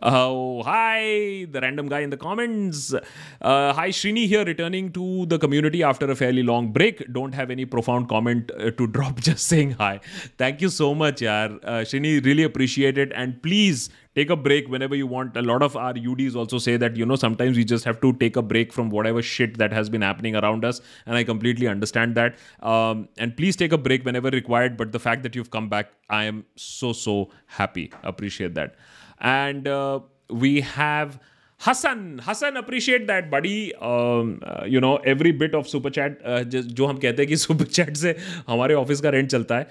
Oh, hi, the random guy in the comments. Uh, hi, Srini here, returning to the community after a fairly long break. Don't have any profound comment uh, to drop, just saying hi. Thank you so much, yaar. Uh, Srini, really appreciate it. And please take a break whenever you want. A lot of our UDs also say that, you know, sometimes we just have to take a break from whatever shit that has been happening around us. And I completely understand that. Um, and please take a break whenever required. But the fact that you've come back, I am so, so happy. Appreciate that. And uh, we have Hassan. Hassan, appreciate that, buddy. Um, uh, you know, every bit of super chat uh, जो हम कहते हैं कि super chat से हमारे office का rent चलता है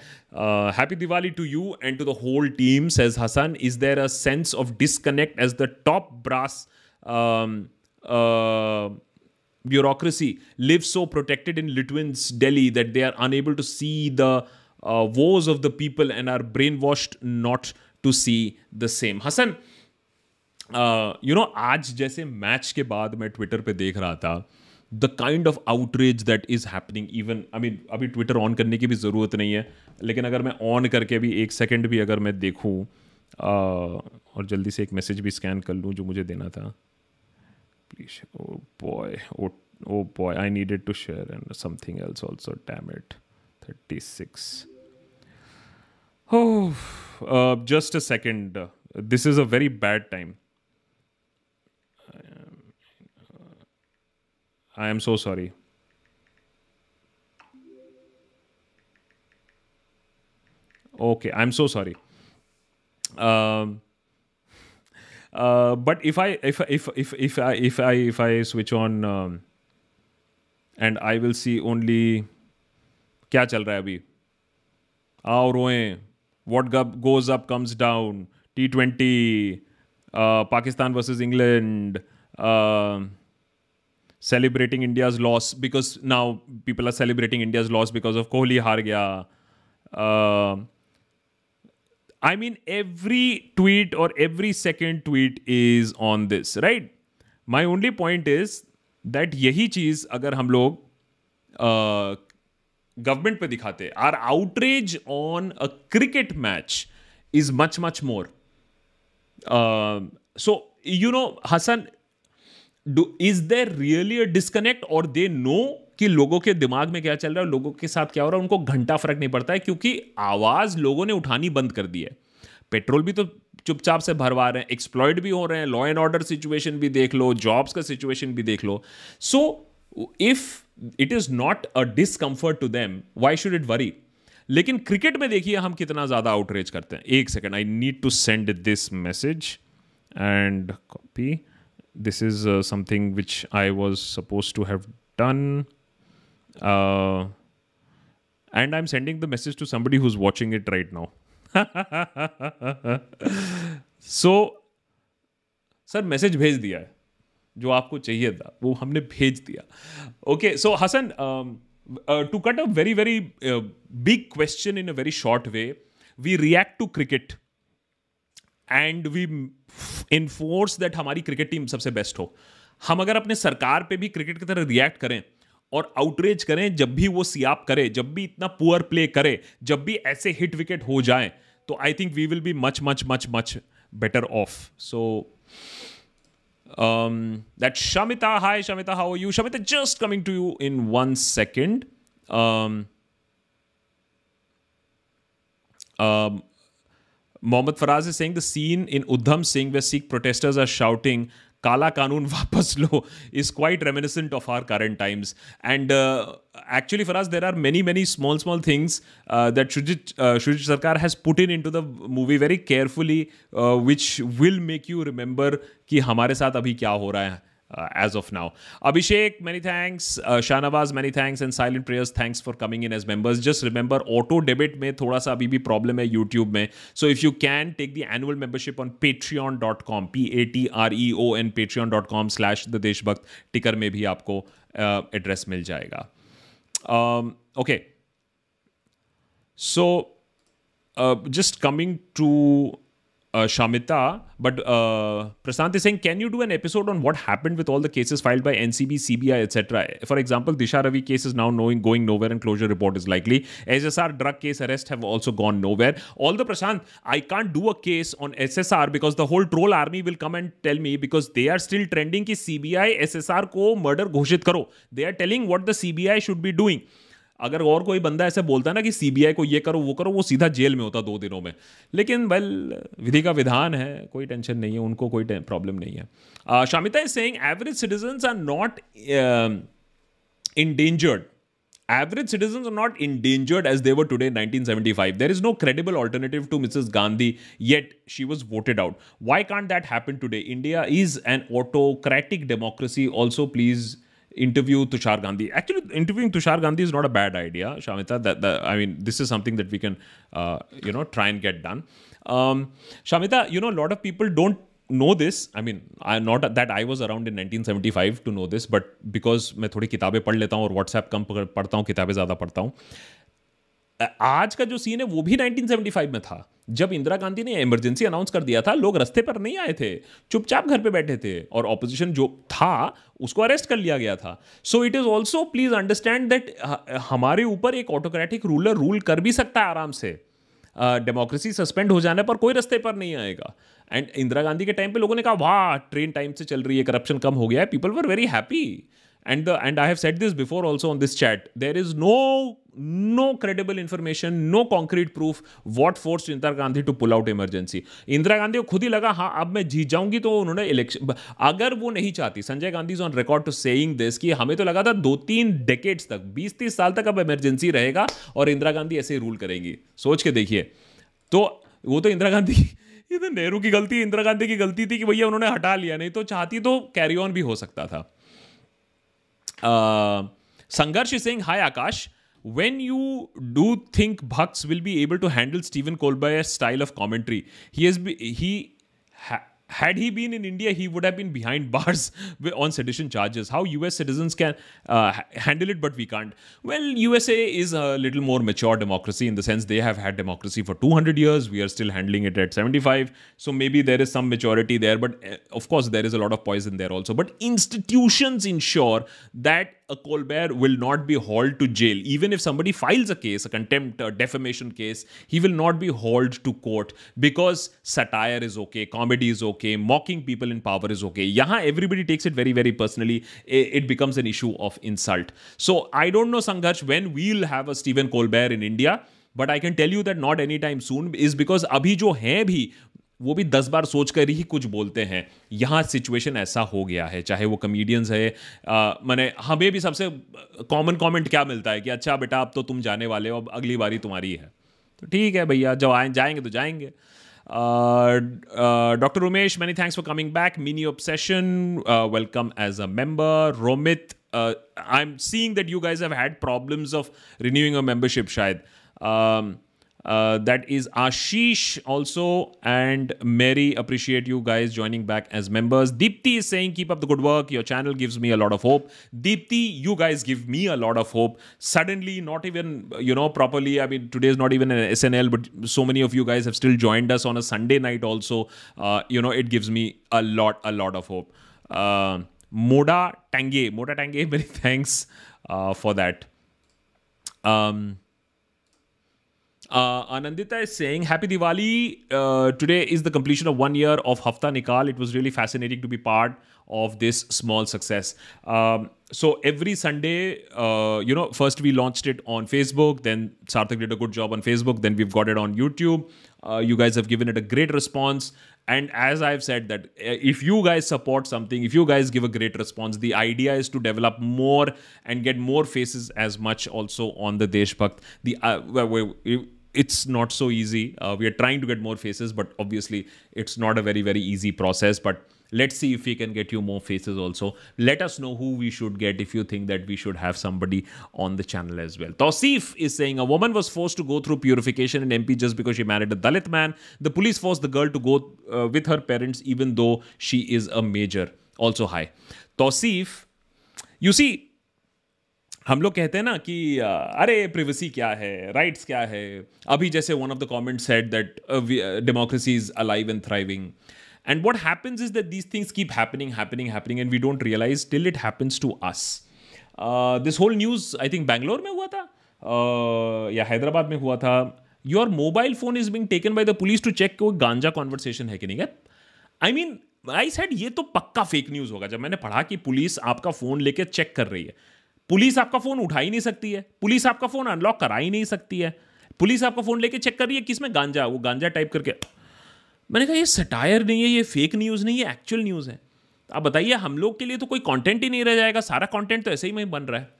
happy Diwali to you and to the whole team says Hasan is there a sense of disconnect as the top brass bureaucracy lives so protected in Litwin's Delhi that they are unable to see the uh, woes of the people and are brainwashed not to see the same Hasan you know आज जैसे match के बाद मैं Twitter पे देख रहा था the kind of outreach that is happening even I mean अभी ट्विटर ऑन करने की भी ज़रूरत नहीं है लेकिन अगर मैं ऑन करके भी एक सेकेंड भी अगर मैं देखूँ uh, और जल्दी से एक मैसेज भी स्कैन कर लूँ जो मुझे देना था। Please oh boy oh boy I needed to share and something else also damn it thirty six Oh, uh, just a second. this is a very bad time. I am so sorry. Okay, I'm so sorry. Um, uh, but if I if if if if I if I if I switch on um, and I will see only क्या चल रहा है अभी आओ रोएं what goes up comes down. T20, uh, Pakistan versus England, uh, celebrating India's loss because now people are celebrating India's loss because of Kohli har gaya. Uh, I mean, every tweet or every second tweet is on this, right? My only point is that यही चीज़ अगर हम लोग government पे दिखाते are outrage on a cricket match is much much more so you know Hasan do is there really a disconnect और they know कि लोगों के दिमाग में क्या चल रहा है लोगों के साथ क्या हो रहा है, उनको घंटा फ़र्क नहीं पड़ता है, क्योंकि आवाज़ लोगों ने उठानी बंद कर दी है। पेट्रोल भी तो चुपचाप से भरवा रहे हैं एक्सप्लॉयड भी हो रहे हैं लॉ एंड ऑर्डर सिचुएशन भी देख लो जॉब्स का सिचुएशन भी देख लो। So if it is not a discomfort to them why should it worry लेकिन क्रिकेट में देखिए हम कितना ज़्यादा आउटरीच करते हैं। एक second I need to send this message and copy this is something which I was suppose to have done and I'm sending the message to somebody who's watching it right now. so, sir message भेज दिया है। जो आपको चाहिए था, वो हमने भेज दिया। Okay so Hasan to cut a very very big question in a very short way we react to cricket and we enforce that हमारी क्रिकेट टीम सबसे बेस्ट हो। हम अगर अपने सरकार पे भी क्रिकेट की तरह रिएक्ट करें और आउटरीच करें, जब भी वो सियाप करे, जब भी इतना पुअर प्ले करे, जब भी ऐसे हिट विकेट हो जाए तो I think we will be much much much much better off So um, that Shamita, hi Shamita, how are you? Shamita, just coming to you in one second. Um, um, Mohammad Faraz is saying the scene in Udham Singh where Sikh protesters are shouting, काला कानून वापस लो is quite reminiscent of our current times and actually Faraz there are many many small small things that Shoojit Shoojit Sircar has put in in to the movie very carefully which will make you remember कि हमारे साथ अभी क्या हो रहा है। Uh, of now. Abhishek, many thanks. Uh, Shanawaz, many thanks. And Silent Prayers, thanks for coming in as members. Just remember, auto debit में थोड़ा सा अभी भी problem है YouTube में. So if you can take the annual membership on patreon.com, P-A-T-R-E-O-N, patreon.com slash the Deshbhakt, ticker में भी आपको uh, address मिल जाएगा. Um. So, uh, just coming to uh, Shamita, but uh, is saying, can you do an episode on what happened with all the cases filed by NCB, CBI, etc.? For example, Disha Ravi case is now knowing going nowhere and closure report is likely. SSR drug case arrest have also gone nowhere. All the Prasant, I can't do a case on SSR because the whole troll army will come and tell me because they are still trending ki CBI, SSR ko murder ghoshit karo. They are telling what the CBI should be doing. अगर और कोई बंदा ऐसे बोलता है ना कि CBI को ये करो वो करो वो सीधा जेल में होता दो दिनों में लेकिन वेल विधि का विधान है कोई टेंशन नहीं है उनको कोई प्रॉब्लम नहीं है Shamita is saying average citizen are not endangered average citizens are not endangered as they were today in 1975 there is no credible alternative to mrs gandhi yet she was voted out why can't that happen today india is an autocratic democracy also please interview Tushar Gandhi actually interview Tushar Gandhi is not a bad idea Shamita I mean this is something that we can you know try and get done Shamita you know lot of people don't know this I mean I not that I was around in nineteen seventy five to know this but because मैं थोड़ी किताबें पढ़ लेता हूँ और WhatsApp कम पढ़ता हूँ, किताबें ज़्यादा पढ़ता हूँ आज का जो सीन है, वो भी नाइनटीन सेवेंटी फाइव में था। जब इंदिरा गांधी ने इमरजेंसी अनाउंस कर दिया था लोग रस्ते पर नहीं आए थे चुपचाप घर पे बैठे थे और ऑपोजिशन जो था उसको अरेस्ट कर लिया गया था। So it is also please understand that हमारे ऊपर एक ऑटोक्रेटिक रूलर रूल कर भी सकता है आराम से। डेमोक्रेसी uh, सस्पेंड हो जाने पर कोई रस्ते पर नहीं आएगा। एंड इंदिरा गांधी के टाइम पे लोगों ने कहा वाह ट्रेन टाइम से चल रही है करप्शन कम हो गया है people were very happy and the, and i have said this before also on this chat. There is no no credible information, no concrete proof what forced indira gandhi to pull out emergency. Indira Gandhi को खुद ही लगा हाँ अब मैं जीत जाऊँगी तो उन्होंने इलेक्शन अगर वो नहीं चाहती, Sanjay Gandhi is on record to saying this कि हमें तो लगा था दो तीन डेकेड्स तक, बीस तीस साल तक अब इमरजेंसी रहेगा और इंदिरा गांधी ऐसे ही रूल करेंगी। सोच के देखिए। तो वो तो इंदिरा गांधी ये तो नेहरू की गलती इंदिरा गांधी की गलती थी कि भैया उन्होंने हटा लिया, नहीं तो चाहती तो कैरी ऑन भी हो सकता था। Uh, Sangarsh is saying, Hi Akash. When you do think Bhaks will be able to handle Stephen Colbert's style of commentary, he has be, he ha- had he been in India, he would have been behind bars on sedition charges. How US citizens can uh, handle it, but we can't. Well, USA is a little more mature democracy in the sense they have had democracy for 200 years. We are still handling it at 75. So maybe there is some maturity there, but uh, of course, there is a lot of poison there also. But institutions ensure that a Colbert will not be hauled to jail. Even if somebody files a case, a contempt, a defamation case, he will not be hauled to court because satire is okay, comedy is okay, mocking people in power is okay. Yahan everybody takes it very, very personally. It becomes an issue of insult. So I don't know, Sangharsh, when we'll have a Stephen Colbert in India. But I can tell you that not any time soon is because अभी जो हैं भी वो भी दस बार सोच कर ही कुछ बोलते हैं। यहाँ सिचुएशन ऐसा हो गया है चाहे वो कमेडियंस है मैंने हमें भी सबसे कॉमन कमेंट क्या मिलता है कि अच्छा बेटा अब तो तुम जाने वाले हो अब अगली बारी तुम्हारी है। तो ठीक है भैया जब आए जाएँगे तो जाएँगे। Doctor Umesh many thanks for coming back mini obsession welcome as a member Romit uh, I'm seeing that you guys have had problems of renewing a membership, Shayad. Uh, that is Ashish also and Mary. Appreciate you guys joining back as members. Deepti is saying, Keep up the good work. Your channel gives me a lot of hope. Deepti, you guys give me a lot of hope. Suddenly, not even, you know, properly. I mean, today is not even an SNL, but so many of you guys have still joined us on a Sunday night also. Uh, you know, it gives me a lot, a lot of hope. Uh, Moda Tange, Moda Tange, many thanks uh, for that. Um, uh, Anandita is saying, Happy Diwali. Uh, today is the completion of one year of Hafta Nikal. It was really fascinating to be part of this small success. Um, so every Sunday, uh, you know, first we launched it on Facebook, then Sarthak did a good job on Facebook, then we've got it on YouTube. Uh, you guys have given it a great response. And as I've said, that uh, if you guys support something, if you guys give a great response, the idea is to develop more and get more faces as much also on the Deshbhakt. The uh, it's not so easy. Uh, we are trying to get more faces, but obviously it's not a very very easy process. But let's see if we can get you more faces also. Let us know who we should get if you think that we should have somebody on the channel as well. Tausif is saying a woman was forced to go through purification in MP just because she married a Dalit man. The police forced the girl to go uh, with her parents even though she is a major. Also hi. Tausif, you see हम लोग कहते हैं ना कि अरे privacy क्या है? Rights क्या है? अभी जैसे one of the comment said that democracy is alive and thriving and what happens is that these things keep happening happening happening and we don't realise till it happens to us this whole news I think Bangalore में हुआ था? Uh, या हैदराबाद में हुआ था? Your mobile phone is being taken by the police to check कोई ganja conversation है कि नहीं? है आई मीन आई सेड ये तो पक्का फेक न्यूज़ होगा। जब मैंने पढ़ा कि पुलिस आपका फ़ोन लेके चेक कर रही है। पुलिस आपका फ़ोन उठा ही नहीं सकती है। पुलिस आपका फ़ोन अनलॉक करा ही नहीं सकती है। पुलिस आपका फ़ोन लेके चेक कर रही है किसमें गांजा, वो गांजा टाइप करके। मैंने कहा, ये सटायर नहीं है, ये फेक न्यूज़ नहीं है एक्चुअल न्यूज़ है। आप बताइए, हम लोग के लिए तो कोई कंटेंट ही नहीं रह जाएगा। सारा कंटेंट तो ऐसे ही में बन रहा है।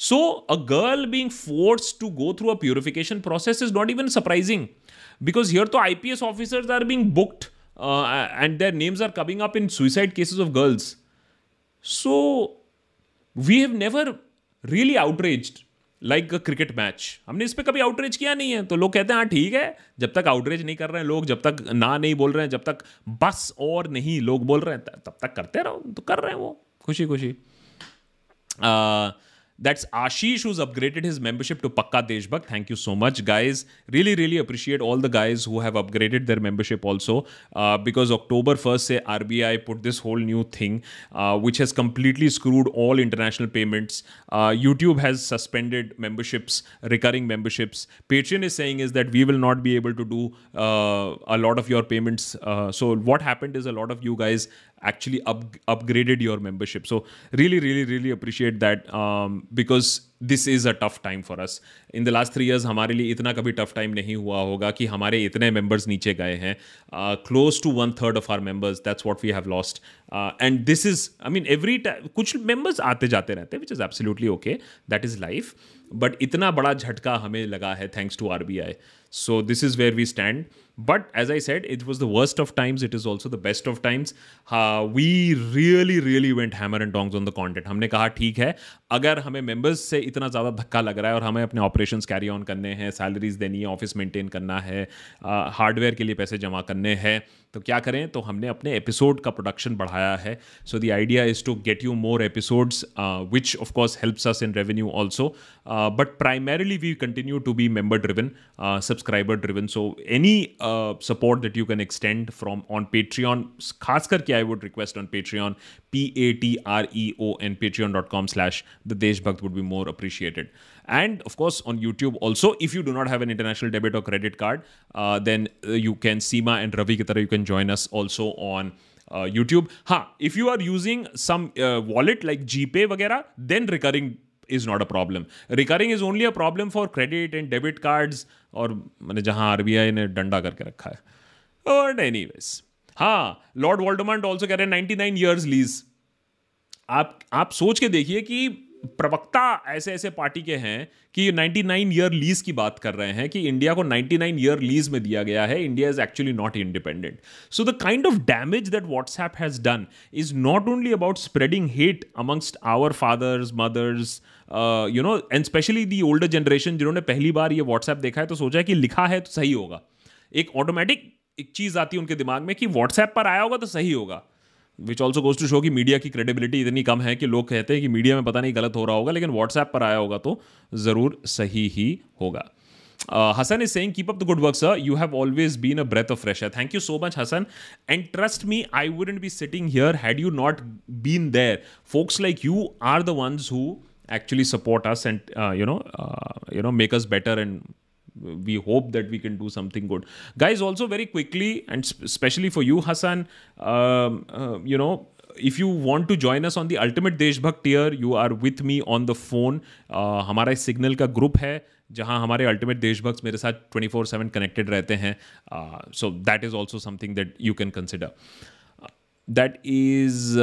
So a girl being force to go through a purification process is not even surprising because here तो IPS officers are being booked and their names are coming up in suicide cases of girls so we have never really outreach like a cricket match हमने इस पर कभी outreach किया नहीं है। तो लोग कहते हैं हाँ ठीक है। जब तक आउटरीच नहीं कर रहे हैं लोग, जब तक ना नहीं बोल रहे हैं, जब तक बस और नहीं लोग बोल रहे हैं तब तक करते रहो। तो कर रहे हैं वो। खुशी खुशी That's Ashish who's upgraded his membership to Pakka Deshbhakt. Thank you so much, guys. Really, really appreciate all the guys who have upgraded their membership also. Uh, because October 1st, say RBI put this whole new thing, uh, which has completely screwed all international payments. Uh, YouTube has suspended memberships, recurring memberships. Patreon is saying is that we will not be able to do uh, a lot of your payments. Uh, so what happened is a lot of you guys actually up, upgraded your membership. So really, really, really appreciate that um, because this is a tough time for us in the last three years हमारे लिए इतना कभी tough time नहीं हुआ होगा कि हमारे इतने मेंबर्स नीचे गए हैं। Close to one third of our members that's what we have lost and this is I mean every कुछ मेंबर्स आते जाते रहते हैं which is absolutely okay that is life but इतना बड़ा झटका हमें लगा है thanks to R B I so this is where we stand but as I said it was the worst of times it is also the best of times we really really went hammer and tongs on the content हमने कहा ठीक है, अगर हमें members से इतना ज़्यादा धक्का लग रहा है और हमें अपने ऑपरेशन कैरी ऑन करने हैं सैलरीज देनी है ऑफ़िस मेंटेन करना है हार्डवेयर के लिए पैसे जमा करने हैं तो क्या करें? तो हमने अपने एपिसोड का प्रोडक्शन बढ़ाया है. So the idea is to get you more episodes which of course helps us in revenue also but primarily we continue to be member driven subscriber driven so any support that you can extend from on Patreon. Khas ki I would request on Patreon, P-A-T-R-E-O-N, patreon.com slash the Deshbhakt would be more appreciated. And of course, on YouTube also, if you do not have an international debit or credit card, uh, then uh, you can, Seema and Ravi Kitara, you can join us also on uh, YouTube. Ha, if you are using some uh, wallet like GPay, wagera, then recurring is not a problem. Recurring is only a problem for credit and debit cards और मैंने जहाँ RBI ने डंडा करके रखा है। But anyways हाँ Lord Voldemort also कह रहे हैं नाइन्टी नाइन ईयर्स लीज आप आप सोच के देखिए कि प्रवक्ता ऐसे ऐसे पार्टी के हैं कि 99 ईयर लीज की बात कर रहे हैं कि इंडिया को 99 ईयर लीज में दिया गया है। India is actually not independent so the kind of damage that WhatsApp has done is not only about spreading hate amongst our fathers mothers you know and specially the older generation जिन्होंने पहली बार ये WhatsApp देखा है तो सोचा है कि लिखा है तो सही होगा। एक ऑटोमेटिक एक चीज़ आती है उनके दिमाग में कि व्हाट्सएप पर आया होगा तो सही होगा। Which also goes to show कि मीडिया की क्रेडिबिलिटी इतनी कम है कि लोग कहते हैं कि मीडिया में पता नहीं गलत हो रहा होगा, लेकिन व्हाट्सएप पर आया होगा तो ज़रूर सही ही होगा। Hasan is saying keep up the good work sir you have always been a breath of fresh है thank you so much Hasan and trust me I wouldn't be sitting here had you not been there folks like you are the ones who actually support us and you know you know make us better and we hope that we can do something good guys also very quickly and especially for you hassan um, uh, you know if you want to join us on the ultimate deshbhakt tier you are with me on the phone uh, हमारा signal का group है जहाँ हमारे ultimate देशभक्त मेरे साथ 24 four seven connected रहते हैं so that is also something that you can consider that is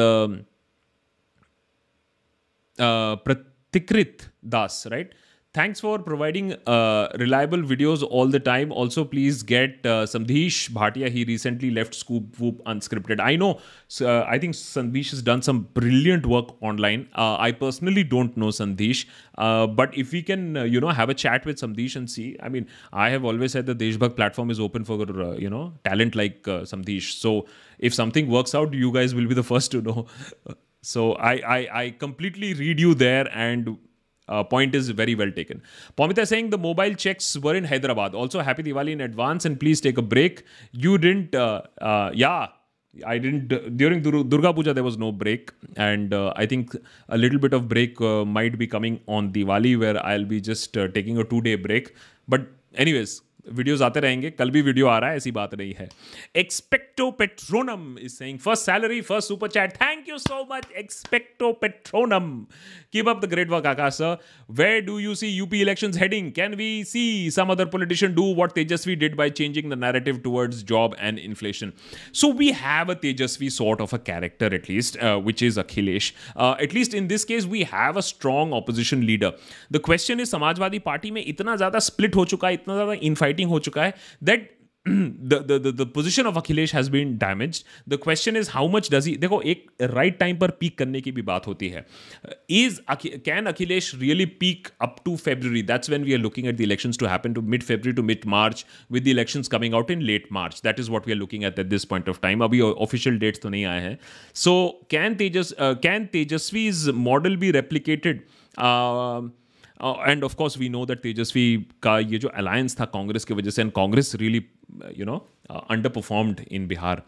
Pratikrit Das right thanks for providing uh, reliable videos all the time. Also, please get uh, Sandhish Bhatia. He recently left Scoop Whoop Unscripted. I know, uh, I think Sandhish has done some brilliant work online. Uh, I personally don't know Sandhish, uh, but if we can, uh, you know, have a chat with Sandhish and see. I mean, I have always said the Deshbhakt platform is open for, you know, talent like uh, Sandhish. So if something works out, you guys will be the first to know. so I, I, I completely read you there and uh, point is very well taken. Pomita saying the mobile checks were in Hyderabad. Also, happy Diwali in advance and please take a break. You didn't, uh, uh, yeah. I didn't during Dur- Durga Puja. There was no break, and I think a little bit of break might be coming on Diwali, where I'll be just taking a two-day break. But anyways, videos आते रहेंगे, कल भी video आ रहा है, ऐसी बात नहीं है। Expecto Patronum is saying first salary first super chat thank you so much Expecto Patronum keep up the great work Akash sir where do you see UP elections heading can we see some other politician do what Tejashwi did by changing the narrative towards job and inflation so we have a Tejashwi sort of a character at least which is Akhilesh at least in this case we have a strong opposition leader the question is Samajwadi Party में इतना ज़्यादा split हो चुका है, इतना ज़्यादा इनफाइट writing हो चुका है that the position of Akhilesh has been damage the question is how much does he देखो, एक राइट right टाइम पर पीक करने की भी बात होती है। Is can Akhilesh really peak up to February that's when we are looking at the election to happen to mid February to mid March with the election coming out in late March that is what we are looking at at this point of time अभी official dates तो नहीं आए हैं। So can Tejas can Tejashwi is model be replicated and of course we know that Tejashwi का ये जो alliance था कांग्रेस की वजह से and Congress really you know underperformed in Bihar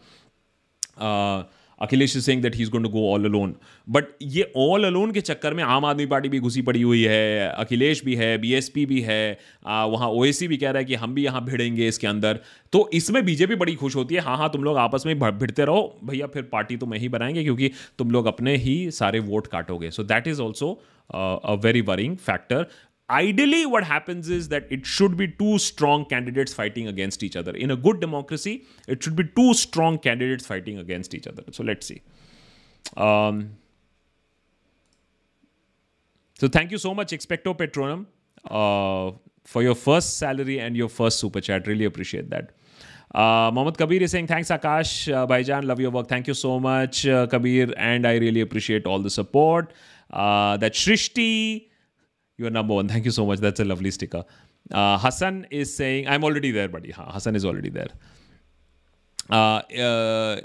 Akhilesh saying that he is going to go all alone but ये all alone के चक्कर में आम आदमी पार्टी भी घुसी पड़ी हुई है, अखिलेश भी है बीएसपी भी है वहाँ ओएसी भी कह रहा है कि हम भी यहाँ भिड़ेंगे इसके अंदर। तो इसमें बीजेपी बड़ी खुश होती है हाँ हाँ तुम लोग आपस में भिड़ते रहो, भैया फिर पार्टी तो मैं ही बनाएँगे क्योंकि तुम लोग अपने ही सारे vote काटोगे। So that is also a very worrying factor. Ideally, what happens is that it should be two strong candidates fighting against each other. In a good democracy, it should be two strong candidates fighting against each other. So let's see. Um, so thank you so much, Expecto Patronum, uh, for your first salary and your first super chat. Really appreciate that. Uh, Mohammad Kabir is saying, Thanks, Akash. Uh, Baijan, love your work. Thank you so much, uh, Kabir. And I really appreciate all the support. Uh, that Shrishti, you're number one. Thank you so much. That's a lovely sticker. Uh, Hassan is saying, I'm already there, buddy. Hassan is already there. Uh, uh,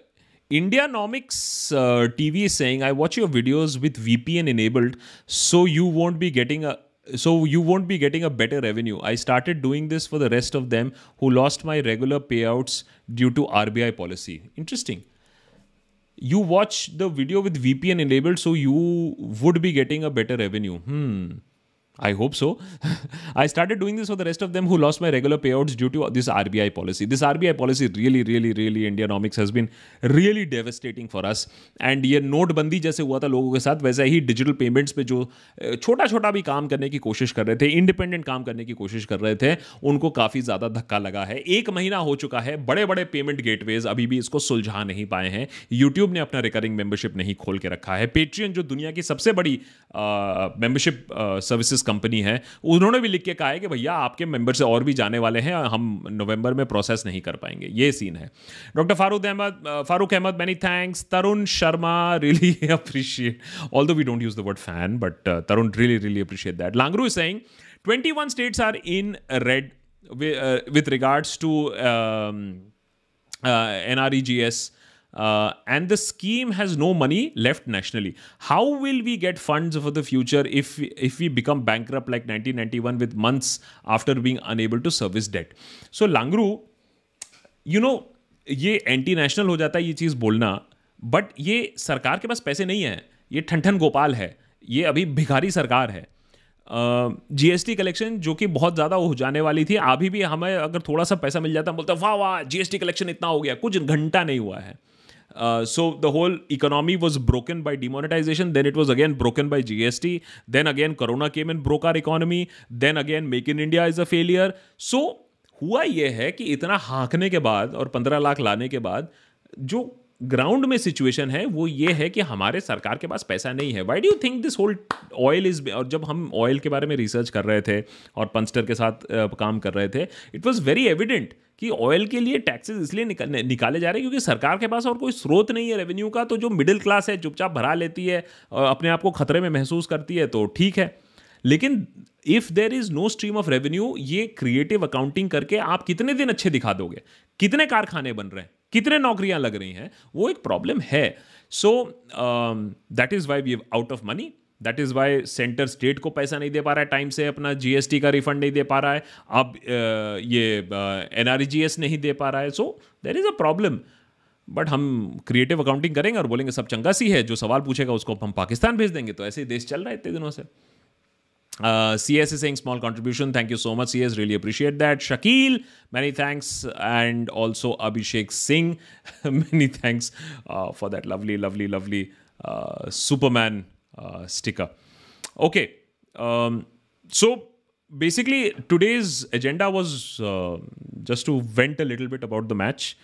Indianomics uh, TV is saying, I watch your videos with VPN enabled, so you won't be getting a so you won't be getting a better revenue. I started doing this for the rest of them who lost my regular payouts due to RBI policy. Interesting you watch the video with VPN enabled, so you would be getting a better revenue. Hmm. I hope so. I started doing this for the rest of them who lost my regular payouts due to this RBI policy. This RBI policy really, really, really Indianomics has been really devastating for us. And ये नोटबंदी जैसे हुआ था लोगों के साथ वैसे ही डिजिटल पेमेंट्स पे जो छोटा छोटा भी काम करने की कोशिश कर रहे थे इंडिपेंडेंट काम करने की कोशिश कर रहे थे उनको काफ़ी ज़्यादा धक्का लगा है एक महीना हो चुका है बड़े बड़े पेमेंट गेटवेज अभी भी इसको सुलझा नहीं पाए हैं यूट्यूब ने अपना रिकरिंग मेंबरशिप नहीं खोल के रखा है पेट्रियन जो दुनिया की सबसे बड़ी मेंबरशिप सर्विसेज़ कंपनी है उन्होंने भी लिख के कहा है कि भैया आपके मेंबर से और भी जाने वाले हैं हम नवंबर में प्रोसेस नहीं कर पाएँगे। ये सीन है। Doctor Farooq Ahmed Farooq Ahmed many thanks Tarun Sharma really appreciate all we don't use the word fan but Tarun really really appreciate that Langru is saying 21 states are in red with, uh, with regards to um, uh, NREGS uh, and the scheme has no money left nationally. How will we get funds for the future if if we become bankrupt like 1991 with months after being unable to service debt? So Langru, you know, ये anti national हो जाता है ये चीज़ बोलना but ये सरकार के पास पैसे नहीं है ये ठन गोपाल है ये अभी भिखारी सरकार है जीएसटी uh, कलेक्शन जो कि बहुत ज़्यादा हो जाने वाली थी अभी भी हमें अगर थोड़ा सा पैसा मिल जाता बोलते वाह वाह जीएसटी कलेक्शन इतना हो गया कुछ घंटा नहीं हुआ है so the whole economy was broken by demonetisation then it was again broken by G S T then again corona came and broke our economy then again make in India is a failure so हुआ यह है कि इतना हाँकने के बाद और पंद्रह लाख लाने के बाद जो ग्राउंड में सिचुएशन है, वो ये है कि हमारे सरकार के पास पैसा नहीं है। Why do think this whole oil is और जब हम ऑयल के बारे में रिसर्च कर रहे थे और पंस्टर के साथ काम कर रहे थे इट वॉज़ वेरी एविडेंट कि ऑयल के लिए टैक्सेस इसलिए निकाले जा रहे हैं क्योंकि सरकार के पास और कोई स्रोत नहीं है रेवेन्यू का तो जो मिडिल क्लास है, चुपचाप भरा लेती है और अपने आप को खतरे में महसूस करती है तो ठीक है। लेकिन if there is no stream of revenue ये क्रिएटिव अकाउंटिंग करके आप कितने दिन अच्छे दिखा दोगे? कितने कारखाने बन रहे हैं? कितने नौकरियाँ लग रही हैं, वो एक प्रॉब्लम है। So that is why we out of money that is why centre state को पैसा नहीं दे पा रहा है टाइम से अपना जीएसटी का रिफंड नहीं दे पा रहा है। अब ये एन आर नहीं दे पा रहा है। So there is a problem but हम क्रिएटिव अकाउंटिंग करेंगे और बोलेंगे, सब चंगा सी है, जो सवाल पूछेगा उसको हम पाकिस्तान भेज देंगे। तो ऐसे ही देश चल रहा है इतने दिनों से। Uh, CS is saying small contribution. Thank you so much, CS. Really appreciate that. Shakil, many thanks. And also Abhishek Singh, many thanks uh, for that lovely, lovely, lovely uh, Superman uh, sticker. Okay. Um, so basically, today's agenda was uh, just to vent a little bit about the match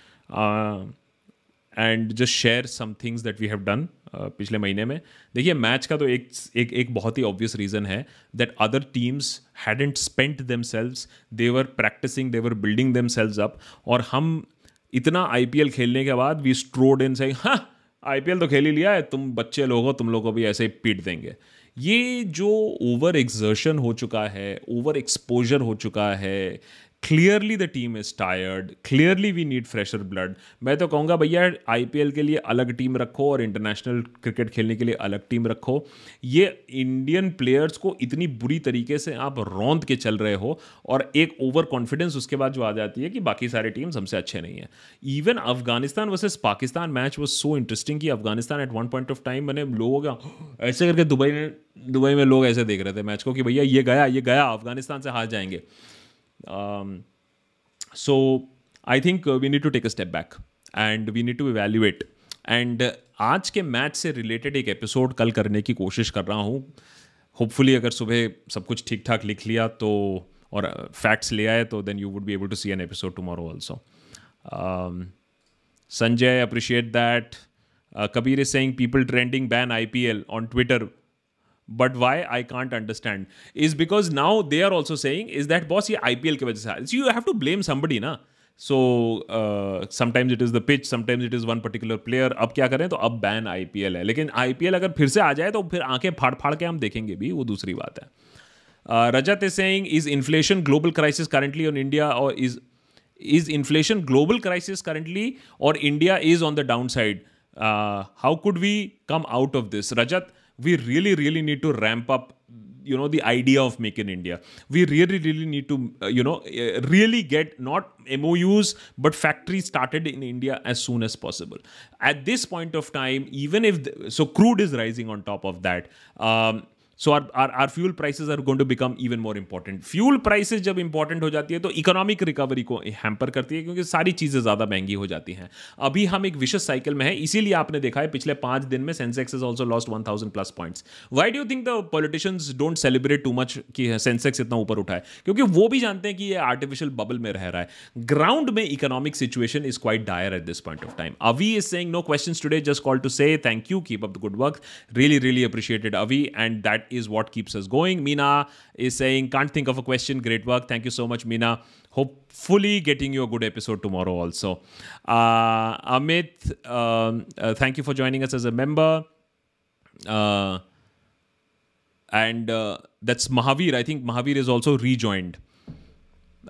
uh, just share some things that we have done पिछले महीने में। देखिए match का तो एक एक एक बहुत ही ऑब्वियस रीज़न है that other teams hadn't spent themselves their practising their building themselves up और हम इतना IPL खेलने के बाद वी स्ट्रोड इन से हाँ IPL तो खेल ही लिया है तुम बच्चे लोग हो तुम लोग को भी ऐसे ही पीट देंगे। ये जो ओवर एग्जर्शन हो चुका है ओवर एक्सपोजर हो चुका है clearly the team is tired clearly we need fresher blood मैं तो कहूँगा भैया आईपीएल के लिए अलग टीम रखो और इंटरनेशनल क्रिकेट खेलने के लिए अलग टीम रखो। ये इंडियन प्लेयर्स को इतनी बुरी तरीके से आप रौंद के चल रहे हो और एक ओवर कॉन्फिडेंस उसके बाद जो आ जाती है कि बाकी सारे टीम्स हमसे अच्छे नहीं है। Even Afghanistan versus Pakistan match was so interesting कि Afghanistan at one point of time मैंने लोगों का, ऐसे करके दुबई में दुबई में लोग ऐसे देख रहे थे मैच को कि भैया ये गया ये गया, अफ़गानिस्तान से हार जाएँगे। So I think uh, we need to take a step back and we need to evaluate. And uh, आज के मैच से रिलेटेड एक एपिसोड कल करने की कोशिश कर रहा हूँ। होपफुली अगर सुबह सब कुछ ठीक ठाक लिख लिया तो और फैक्ट्स uh, ले आए तो then you would be able to see an episode tomorrow also Sanjay appreciate that Kabir is saying people trending ban I P L on Twitter but why I can't understand is because now they are also saying is that boss ये I P L की वजह से you have to blame somebody ना so sometimes it is the pitch sometimes it is one particular player अब क्या करें? तो अब बैन आई पी एल है। लेकिन आई पी एल अगर फिर से आ जाए तो फिर आँखें फाड़ फाड़ के हम देखेंगे भी, वो दूसरी बात है। Rajat is saying is inflation global crisis currently on India और is is inflation global crisis currently और India is on the downside how could we come out of this Rajat we really really need to ramp up you know the idea of make in india. We really really need to uh, you know uh, really get not mous but factories started in india as soon as possible. At this point of time even if the, so crude is rising on top of that um, so are are are fuel prices are going to become even more important fuel prices जब important हो जाती है तो economic recovery को hamper करती है, क्योंकि सारी चीज़ें ज़्यादा महँगी हो जाती हैं। अभी हम एक विशेष साइकिल में है, इसीलिए आपने देखा है, पिछले पाँच दिन में Sensex is also lost one thousand plus points why do think the politicians don't celebrate too much कि सेंसेक्स इतना ऊपर उठा है? क्योंकि वो भी जानते हैं कि ये आर्टिफिशियल बबल में रह रहा है। ग्राउंड में economic situation is quite dire at this point of time Avi is saying no question today just call to say thank you keep up the good work really really appreciated Avi and that Is what keeps us going. Mina is saying, can't think of a question. Great work. Thank you so much, Mina. Hopefully, getting you a good episode tomorrow also. Uh, Amit, um, uh, thank you for joining us as a member. Uh, and uh, that's Mahavir. I think Mahavir is also rejoined.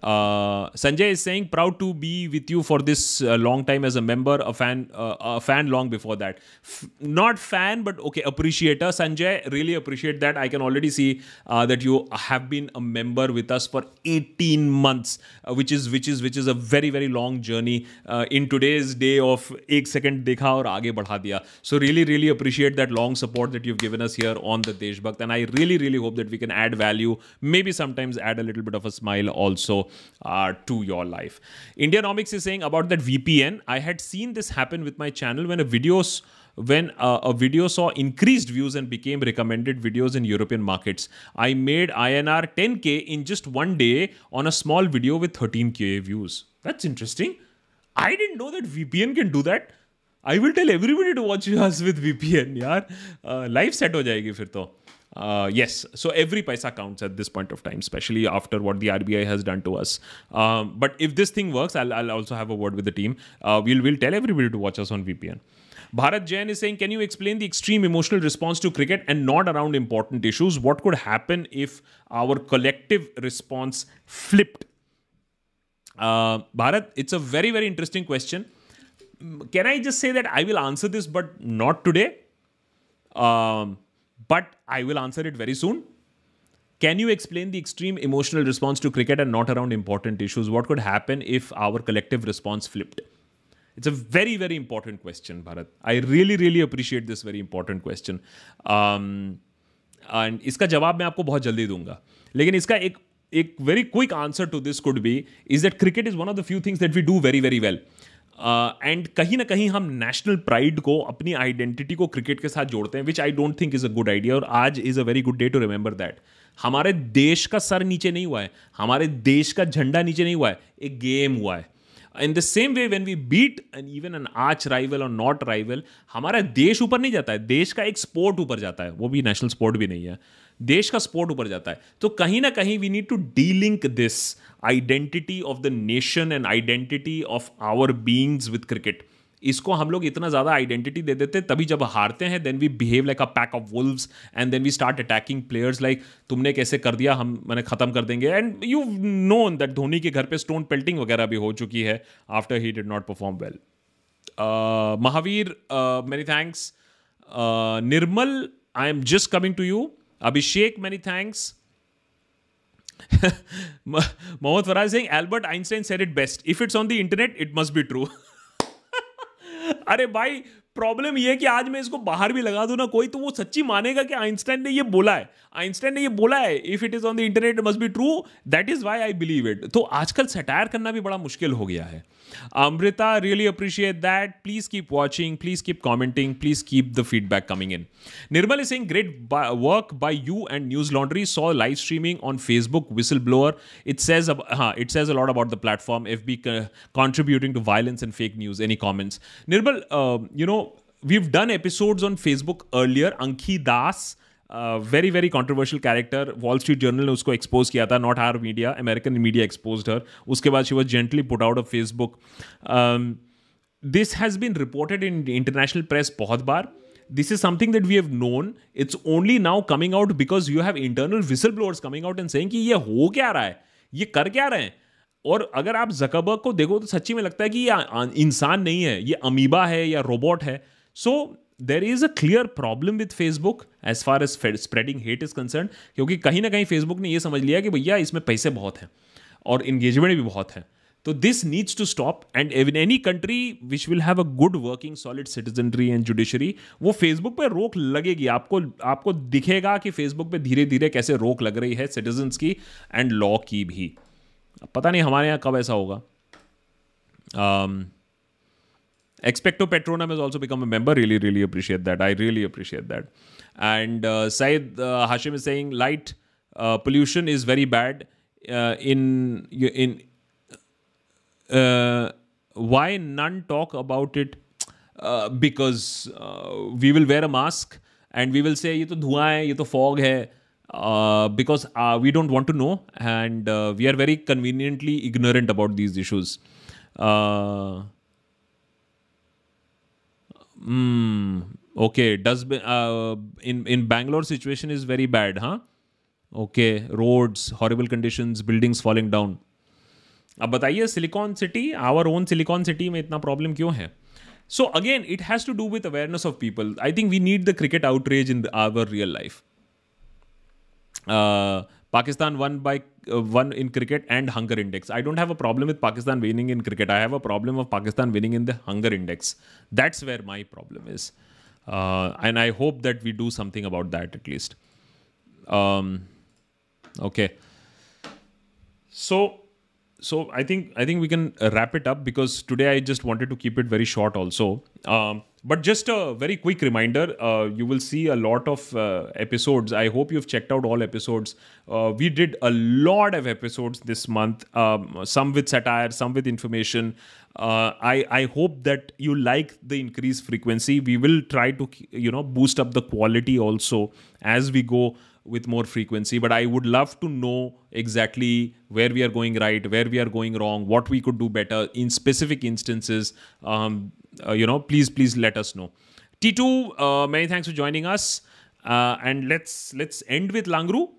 Uh, Sanjay is saying proud to be with you for this uh, long time as a member, a fan, uh, a fan long before that. F- not fan, but okay, appreciator. Sanjay, really appreciate that. I can already see uh, that you have been a member with us for 18 months, uh, which is which is which is a very very long journey. Uh, in today's day of एक second देखा और आगे बढ़ा दिया. So really really appreciate that long support that you've given us here on the Deshbhakt, and I really really hope that we can add value. Maybe sometimes add a little bit of a smile also uh, to your life. Indianomics is saying about that VPN. I had seen this happen with my channel when a videos when uh, a video saw increased views and became recommended videos in European markets. I made INR 10k in just one day on a small video with 13k views. That's interesting. I didn't know that VPN can do that. I will tell everybody to watch us with VPN, yaar. Uh, life set ho jayegi fir to uh, yes, so every paisa counts at this point of time, especially after what the RBI has done to us. Um, but if this thing works, I'll, I'll, also have a word with the team. Uh, we'll, we'll tell everybody to watch us on VPN. Bharat Jain is saying, Can you explain the extreme emotional response to cricket and not around important issues? What could happen if our collective response flipped? Uh, Bharat, it's a very, very interesting question. Can I just say that I will answer this, but not today? Um, but I will answer it very soon can you explain the extreme emotional response to cricket and not around important issues what could happen if our collective response flipped it's a very very important question Bharat I really really appreciate this very important question and इसका जवाब मैं आपको बहुत जल्दी दूँगा लेकिन इसका एक एक very quick answer to this could be is that cricket is one of the few things that we do very very well and uh, कहीं ना कहीं हम नेशनल प्राइड को अपनी आइडेंटिटी को क्रिकेट के साथ जोड़ते हैं which I don't think is a good idea और आज is a very good day to remember that हमारे देश का सर नीचे नहीं हुआ है हमारे देश का झंडा नीचे नहीं हुआ है एक गेम हुआ है. In the same way when we beat an even an arch rival और नॉट राइवल हमारा देश ऊपर नहीं जाता है देश का एक स्पोर्ट ऊपर जाता है वो भी नेशनल स्पोर्ट भी नहीं है. देश का स्पोर्ट ऊपर जाता है। तो कहीं ना कहीं we need to delink this identity of the nation and identity of our beings with cricket इसको हम लोग इतना ज़्यादा आइडेंटिटी दे देते हैं तभी जब हारते हैं then we behave like a pack of wolves and then we start attacking players like तुमने कैसे कर दिया? हम, मैंने ख़त्म कर देंगे. And you known that Dhoni के घर पे स्टोन पेल्टिंग वगैरह भी हो चुकी है after he did not perform well Mahavir many thanks Nirmal I am just coming to you Abhishek, many thanks Mohammad Faraz saying Albert Einstein said it best. If it's on the internet, it must be true. अरे भाई problem ये है कि आज मैं इसको बाहर भी लगा दूँ ना कोई तो वो सच्ची मानेगा कि आइंस्टाइन ने ये बोला है। आइंस्टाइन ने ये बोला है if it is on the internet must be true that is why I believe it तो आजकल सटायर करना भी बड़ा मुश्किल हो गया है। Amrita, really appreciate that. Please keep watching. Please keep commenting. Please keep the feedback coming in. Nirmal is saying, great work by you and News Laundry. Saw live streaming on Facebook, Whistleblower. It says, uh, it says a lot about the platform. FB uh, contributing to violence and fake news. Any comments? Nirmal, uh, you know, we've done episodes on Facebook earlier. Anki Das very very controversial character Wall Street Journal ने उसको expose किया था not our media American media expose her उसके बाद she was gently put out of Facebook this has been reported in international press बहुत बार. This is something that we have known. It's only now coming out because you have internal whistleblowers coming out and saying कि ये हो क्या रहा है? ये कर क्या रहे हैं? और अगर आप जकबर्ग को देखो तो सच्ची में लगता है कि ये इंसान नहीं है. ये अमीबा है या रोबोट है. So there is a clear problem with Facebook as far as spreading hate is concern क्योंकि कहीं ना कहीं फेसबुक ने यह समझ लिया कि भैया इसमें पैसे बहुत हैं और इंगेजमेंट भी बहुत है। तो this needs to stop and in any country which will have a good working solid citizenry and judiciary वो फेसबुक पे रोक लगेगी। आपको आपको दिखेगा कि फेसबुक पे धीरे धीरे कैसे रोक लग रही है सिटीजन्स की एंड लॉ की भी। पता नहीं हमारे यहाँ कब ऐसा होगा। Expecto Patronum has also become a member. Really, really appreciate that. I really appreciate that. And uh, Said uh, Hashim is saying light uh, pollution is very bad uh, in in uh, why none talk about it uh, because uh, we will wear a mask and we will say ये तो धुआं है ये तो fog है uh, because uh, we don't want to know and uh, we are very conveniently ignorant about these issues. Okay dustbin in in Bangalore situation is very bad हाँ okay roads horrible condition buildings falling down अब बताइए Silicon City our own Silicon City में इतना problem क्यों है? So again it has to do with awareness of people I think we need the cricket outreach in our real life Pakistan won by uh, won in cricket and hunger index. I don't have a problem with Pakistan winning in cricket. I have a problem of Pakistan winning in the hunger index. That's where my problem is, uh, and I hope that we do something about that at least. Um, okay. So so I think I think we can uh, wrap it up because today I just wanted to keep it very short also. Um, but just a very quick reminder: uh, you will see a lot of uh, episodes. I hope you've checked out all episodes. Uh, we did a lot of episodes this month. Um, some with satire, some with information. Uh, I I hope that you like the increased frequency. We will try to you know boost up the quality also as we go with more frequency but i would love to know exactly where we are going right where we are going wrong what we could do better in specific instances. Um, uh, you know please please let us know. T2 uh, many thanks for joining us. Uh, and let's let's end with langru.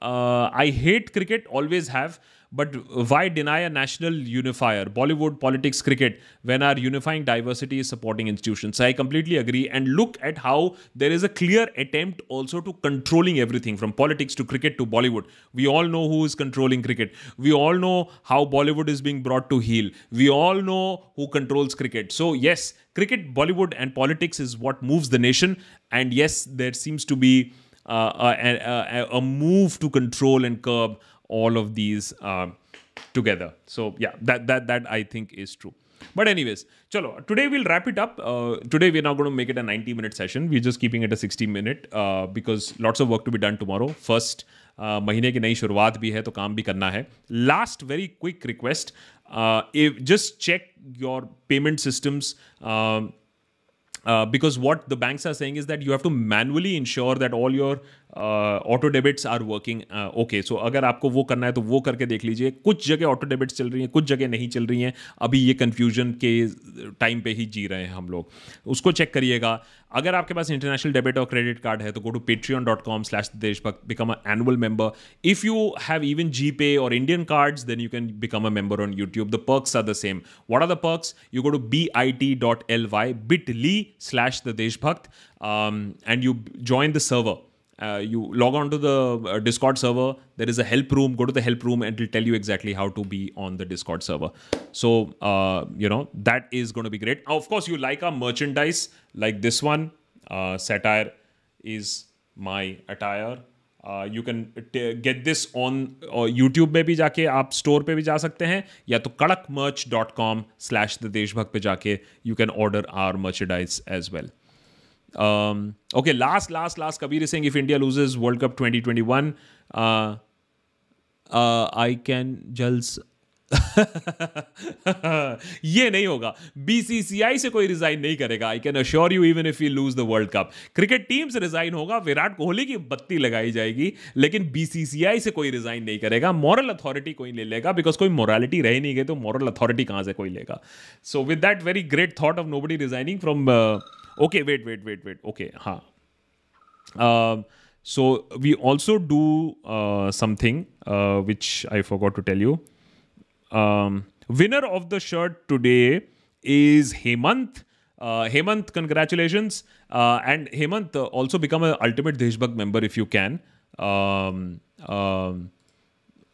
Uh, i hate cricket always have but why deny a national unifier? Bollywood politics cricket when our unifying diversity is supporting institutions. So i completely agree. And look at how there is a clear attempt also to controlling everything from politics to cricket to bollywood. We all know who is controlling cricket. We all know how bollywood is being brought to heel. We all know who controls cricket. So yes cricket bollywood and politics is what moves the nation. And yes there seems to be uh, a, a, a move to control and curb all of these uh, together. So yeah, that that that I think is true. But anyways, chalo. Today we'll wrap it up. Uh, today we're not going to make it a 90 minute session. We're just keeping it a 60 minute uh, because lots of work to be done tomorrow. First. Uh, महीने की नई शुरुआत भी है तो काम भी करना है last very quick request just check your payment systems uh, because what the banks are saying is that you have to manually ensure that all your uh, debits are working okay so अगर आपको वो करना है तो वो करके देख लीजिए कुछ जगह ऑटो डेबिट्स चल रही हैं कुछ जगह नहीं चल रही हैं अभी ये कन्फ्यूज़न के टाइम पे ही जी रहे हैं हम लोग। उसको चेक करिएगा। अगर आपके पास इंटरनेशनल डेबिट और क्रेडिट कार्ड है तो go to Patreon dot com slash Deshbhakt become a annual member if you have even G Pay और Indian cards then you can become a member on YouTube the perks are the same what are the perks you go to B I T dot L Y bit ly slash the um, and you join the server. Uh, you log on to the uh, Discord server. There is a help room. Go to the help room and it'll tell you exactly how to be on the Discord server. So, uh, you know, that is going to be great. Of course, you like our merchandise, like this one. Uh, satire is my attire. You can get this on YouTube में भी जाके आप store पे भी जा सकते हैं या तो Kadak merch dot com slash the Deshbhakt पे जाके you can order our merchandise as well okay last last last Kabir Singh if India loses world cup 2021 I can जल्स ये नहीं होगा। बीसीसीआई से कोई रिजाइन नहीं करेगा। I can assure you even if you lose the world cup cricket team से resign होगा। विराट कोहली की बत्ती लगाई जाएगी, लेकिन बीसीसीआई से कोई रिजाइन नहीं करेगा। मॉरल अथॉरिटी कोई ले लेगा बिकॉज़ कोई मॉरलिटी रह नहीं गई तो मॉरल अथॉरिटी कहाँ से कोई लेगा? So with that very great thought of nobody resigning from Okay, wait, wait, wait, wait. Okay, ha. Um, so we also do uh, something uh, which I forgot to tell you. Um, winner of the shirt today is Hemant. Uh, Hemant, congratulations! Uh, and Hemant, also become an ultimate Deshbhag member if you can. Um,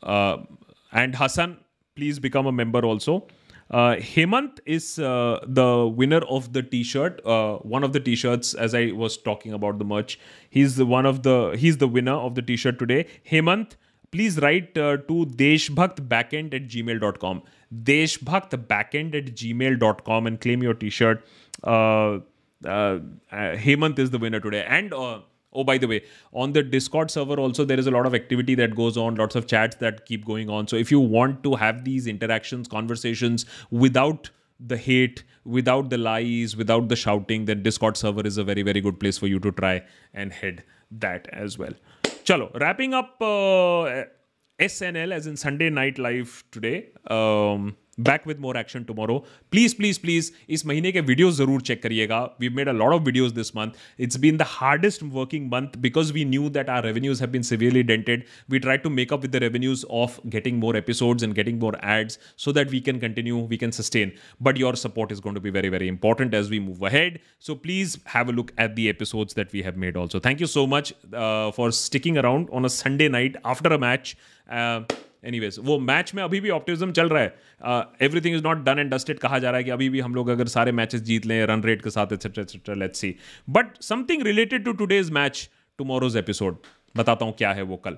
and Hassan, please become a member also. Uh, Hemant is uh, the winner of the T-shirt. Uh, one of the T-shirts, as I was talking about the merch, he's the one of the he's the winner of the T-shirt today. Hemant, please write uh, to deshbhaktbackend at gmail.com. Deshbhaktbackend at gmail.com and claim your T-shirt. Uh, uh, uh, Hemant is the winner today, and. Oh, by the way, on the Discord server also there is a lot of activity that goes on, lots of chats that keep going on. So if you want to have these interactions, conversations without the hate, without the lies, without the shouting, then Discord server is a very very good place for you to try and head that as well. Chalo, wrapping up uh, SNL as in Sunday Night Live today. Um, back with more action tomorrow please please please इस महीने के video ज़रूर check करिएगा। We made a lot of videos this month it's been the hardest working month because we knew that our revenues have been severely dented we try to make up with the revenues of getting more episodes and getting more ads so that we can continue we can sustain but your support is going to be very very important as we move ahead. So please have a look at the episodes that we have made also. Thank you so much uh, for sticking around on a sunday night after a match. Uh, anyways वो match में अभी भी optimism चल रहा है। Everything is not done and dusted कहा जा रहा है कि अभी भी हम लोग अगर सारे मैचेस जीत लें रन रेट के साथ etcetera etcetera let's see but something related to today's match tomorrow's episode बताता हूँ क्या है वो कल।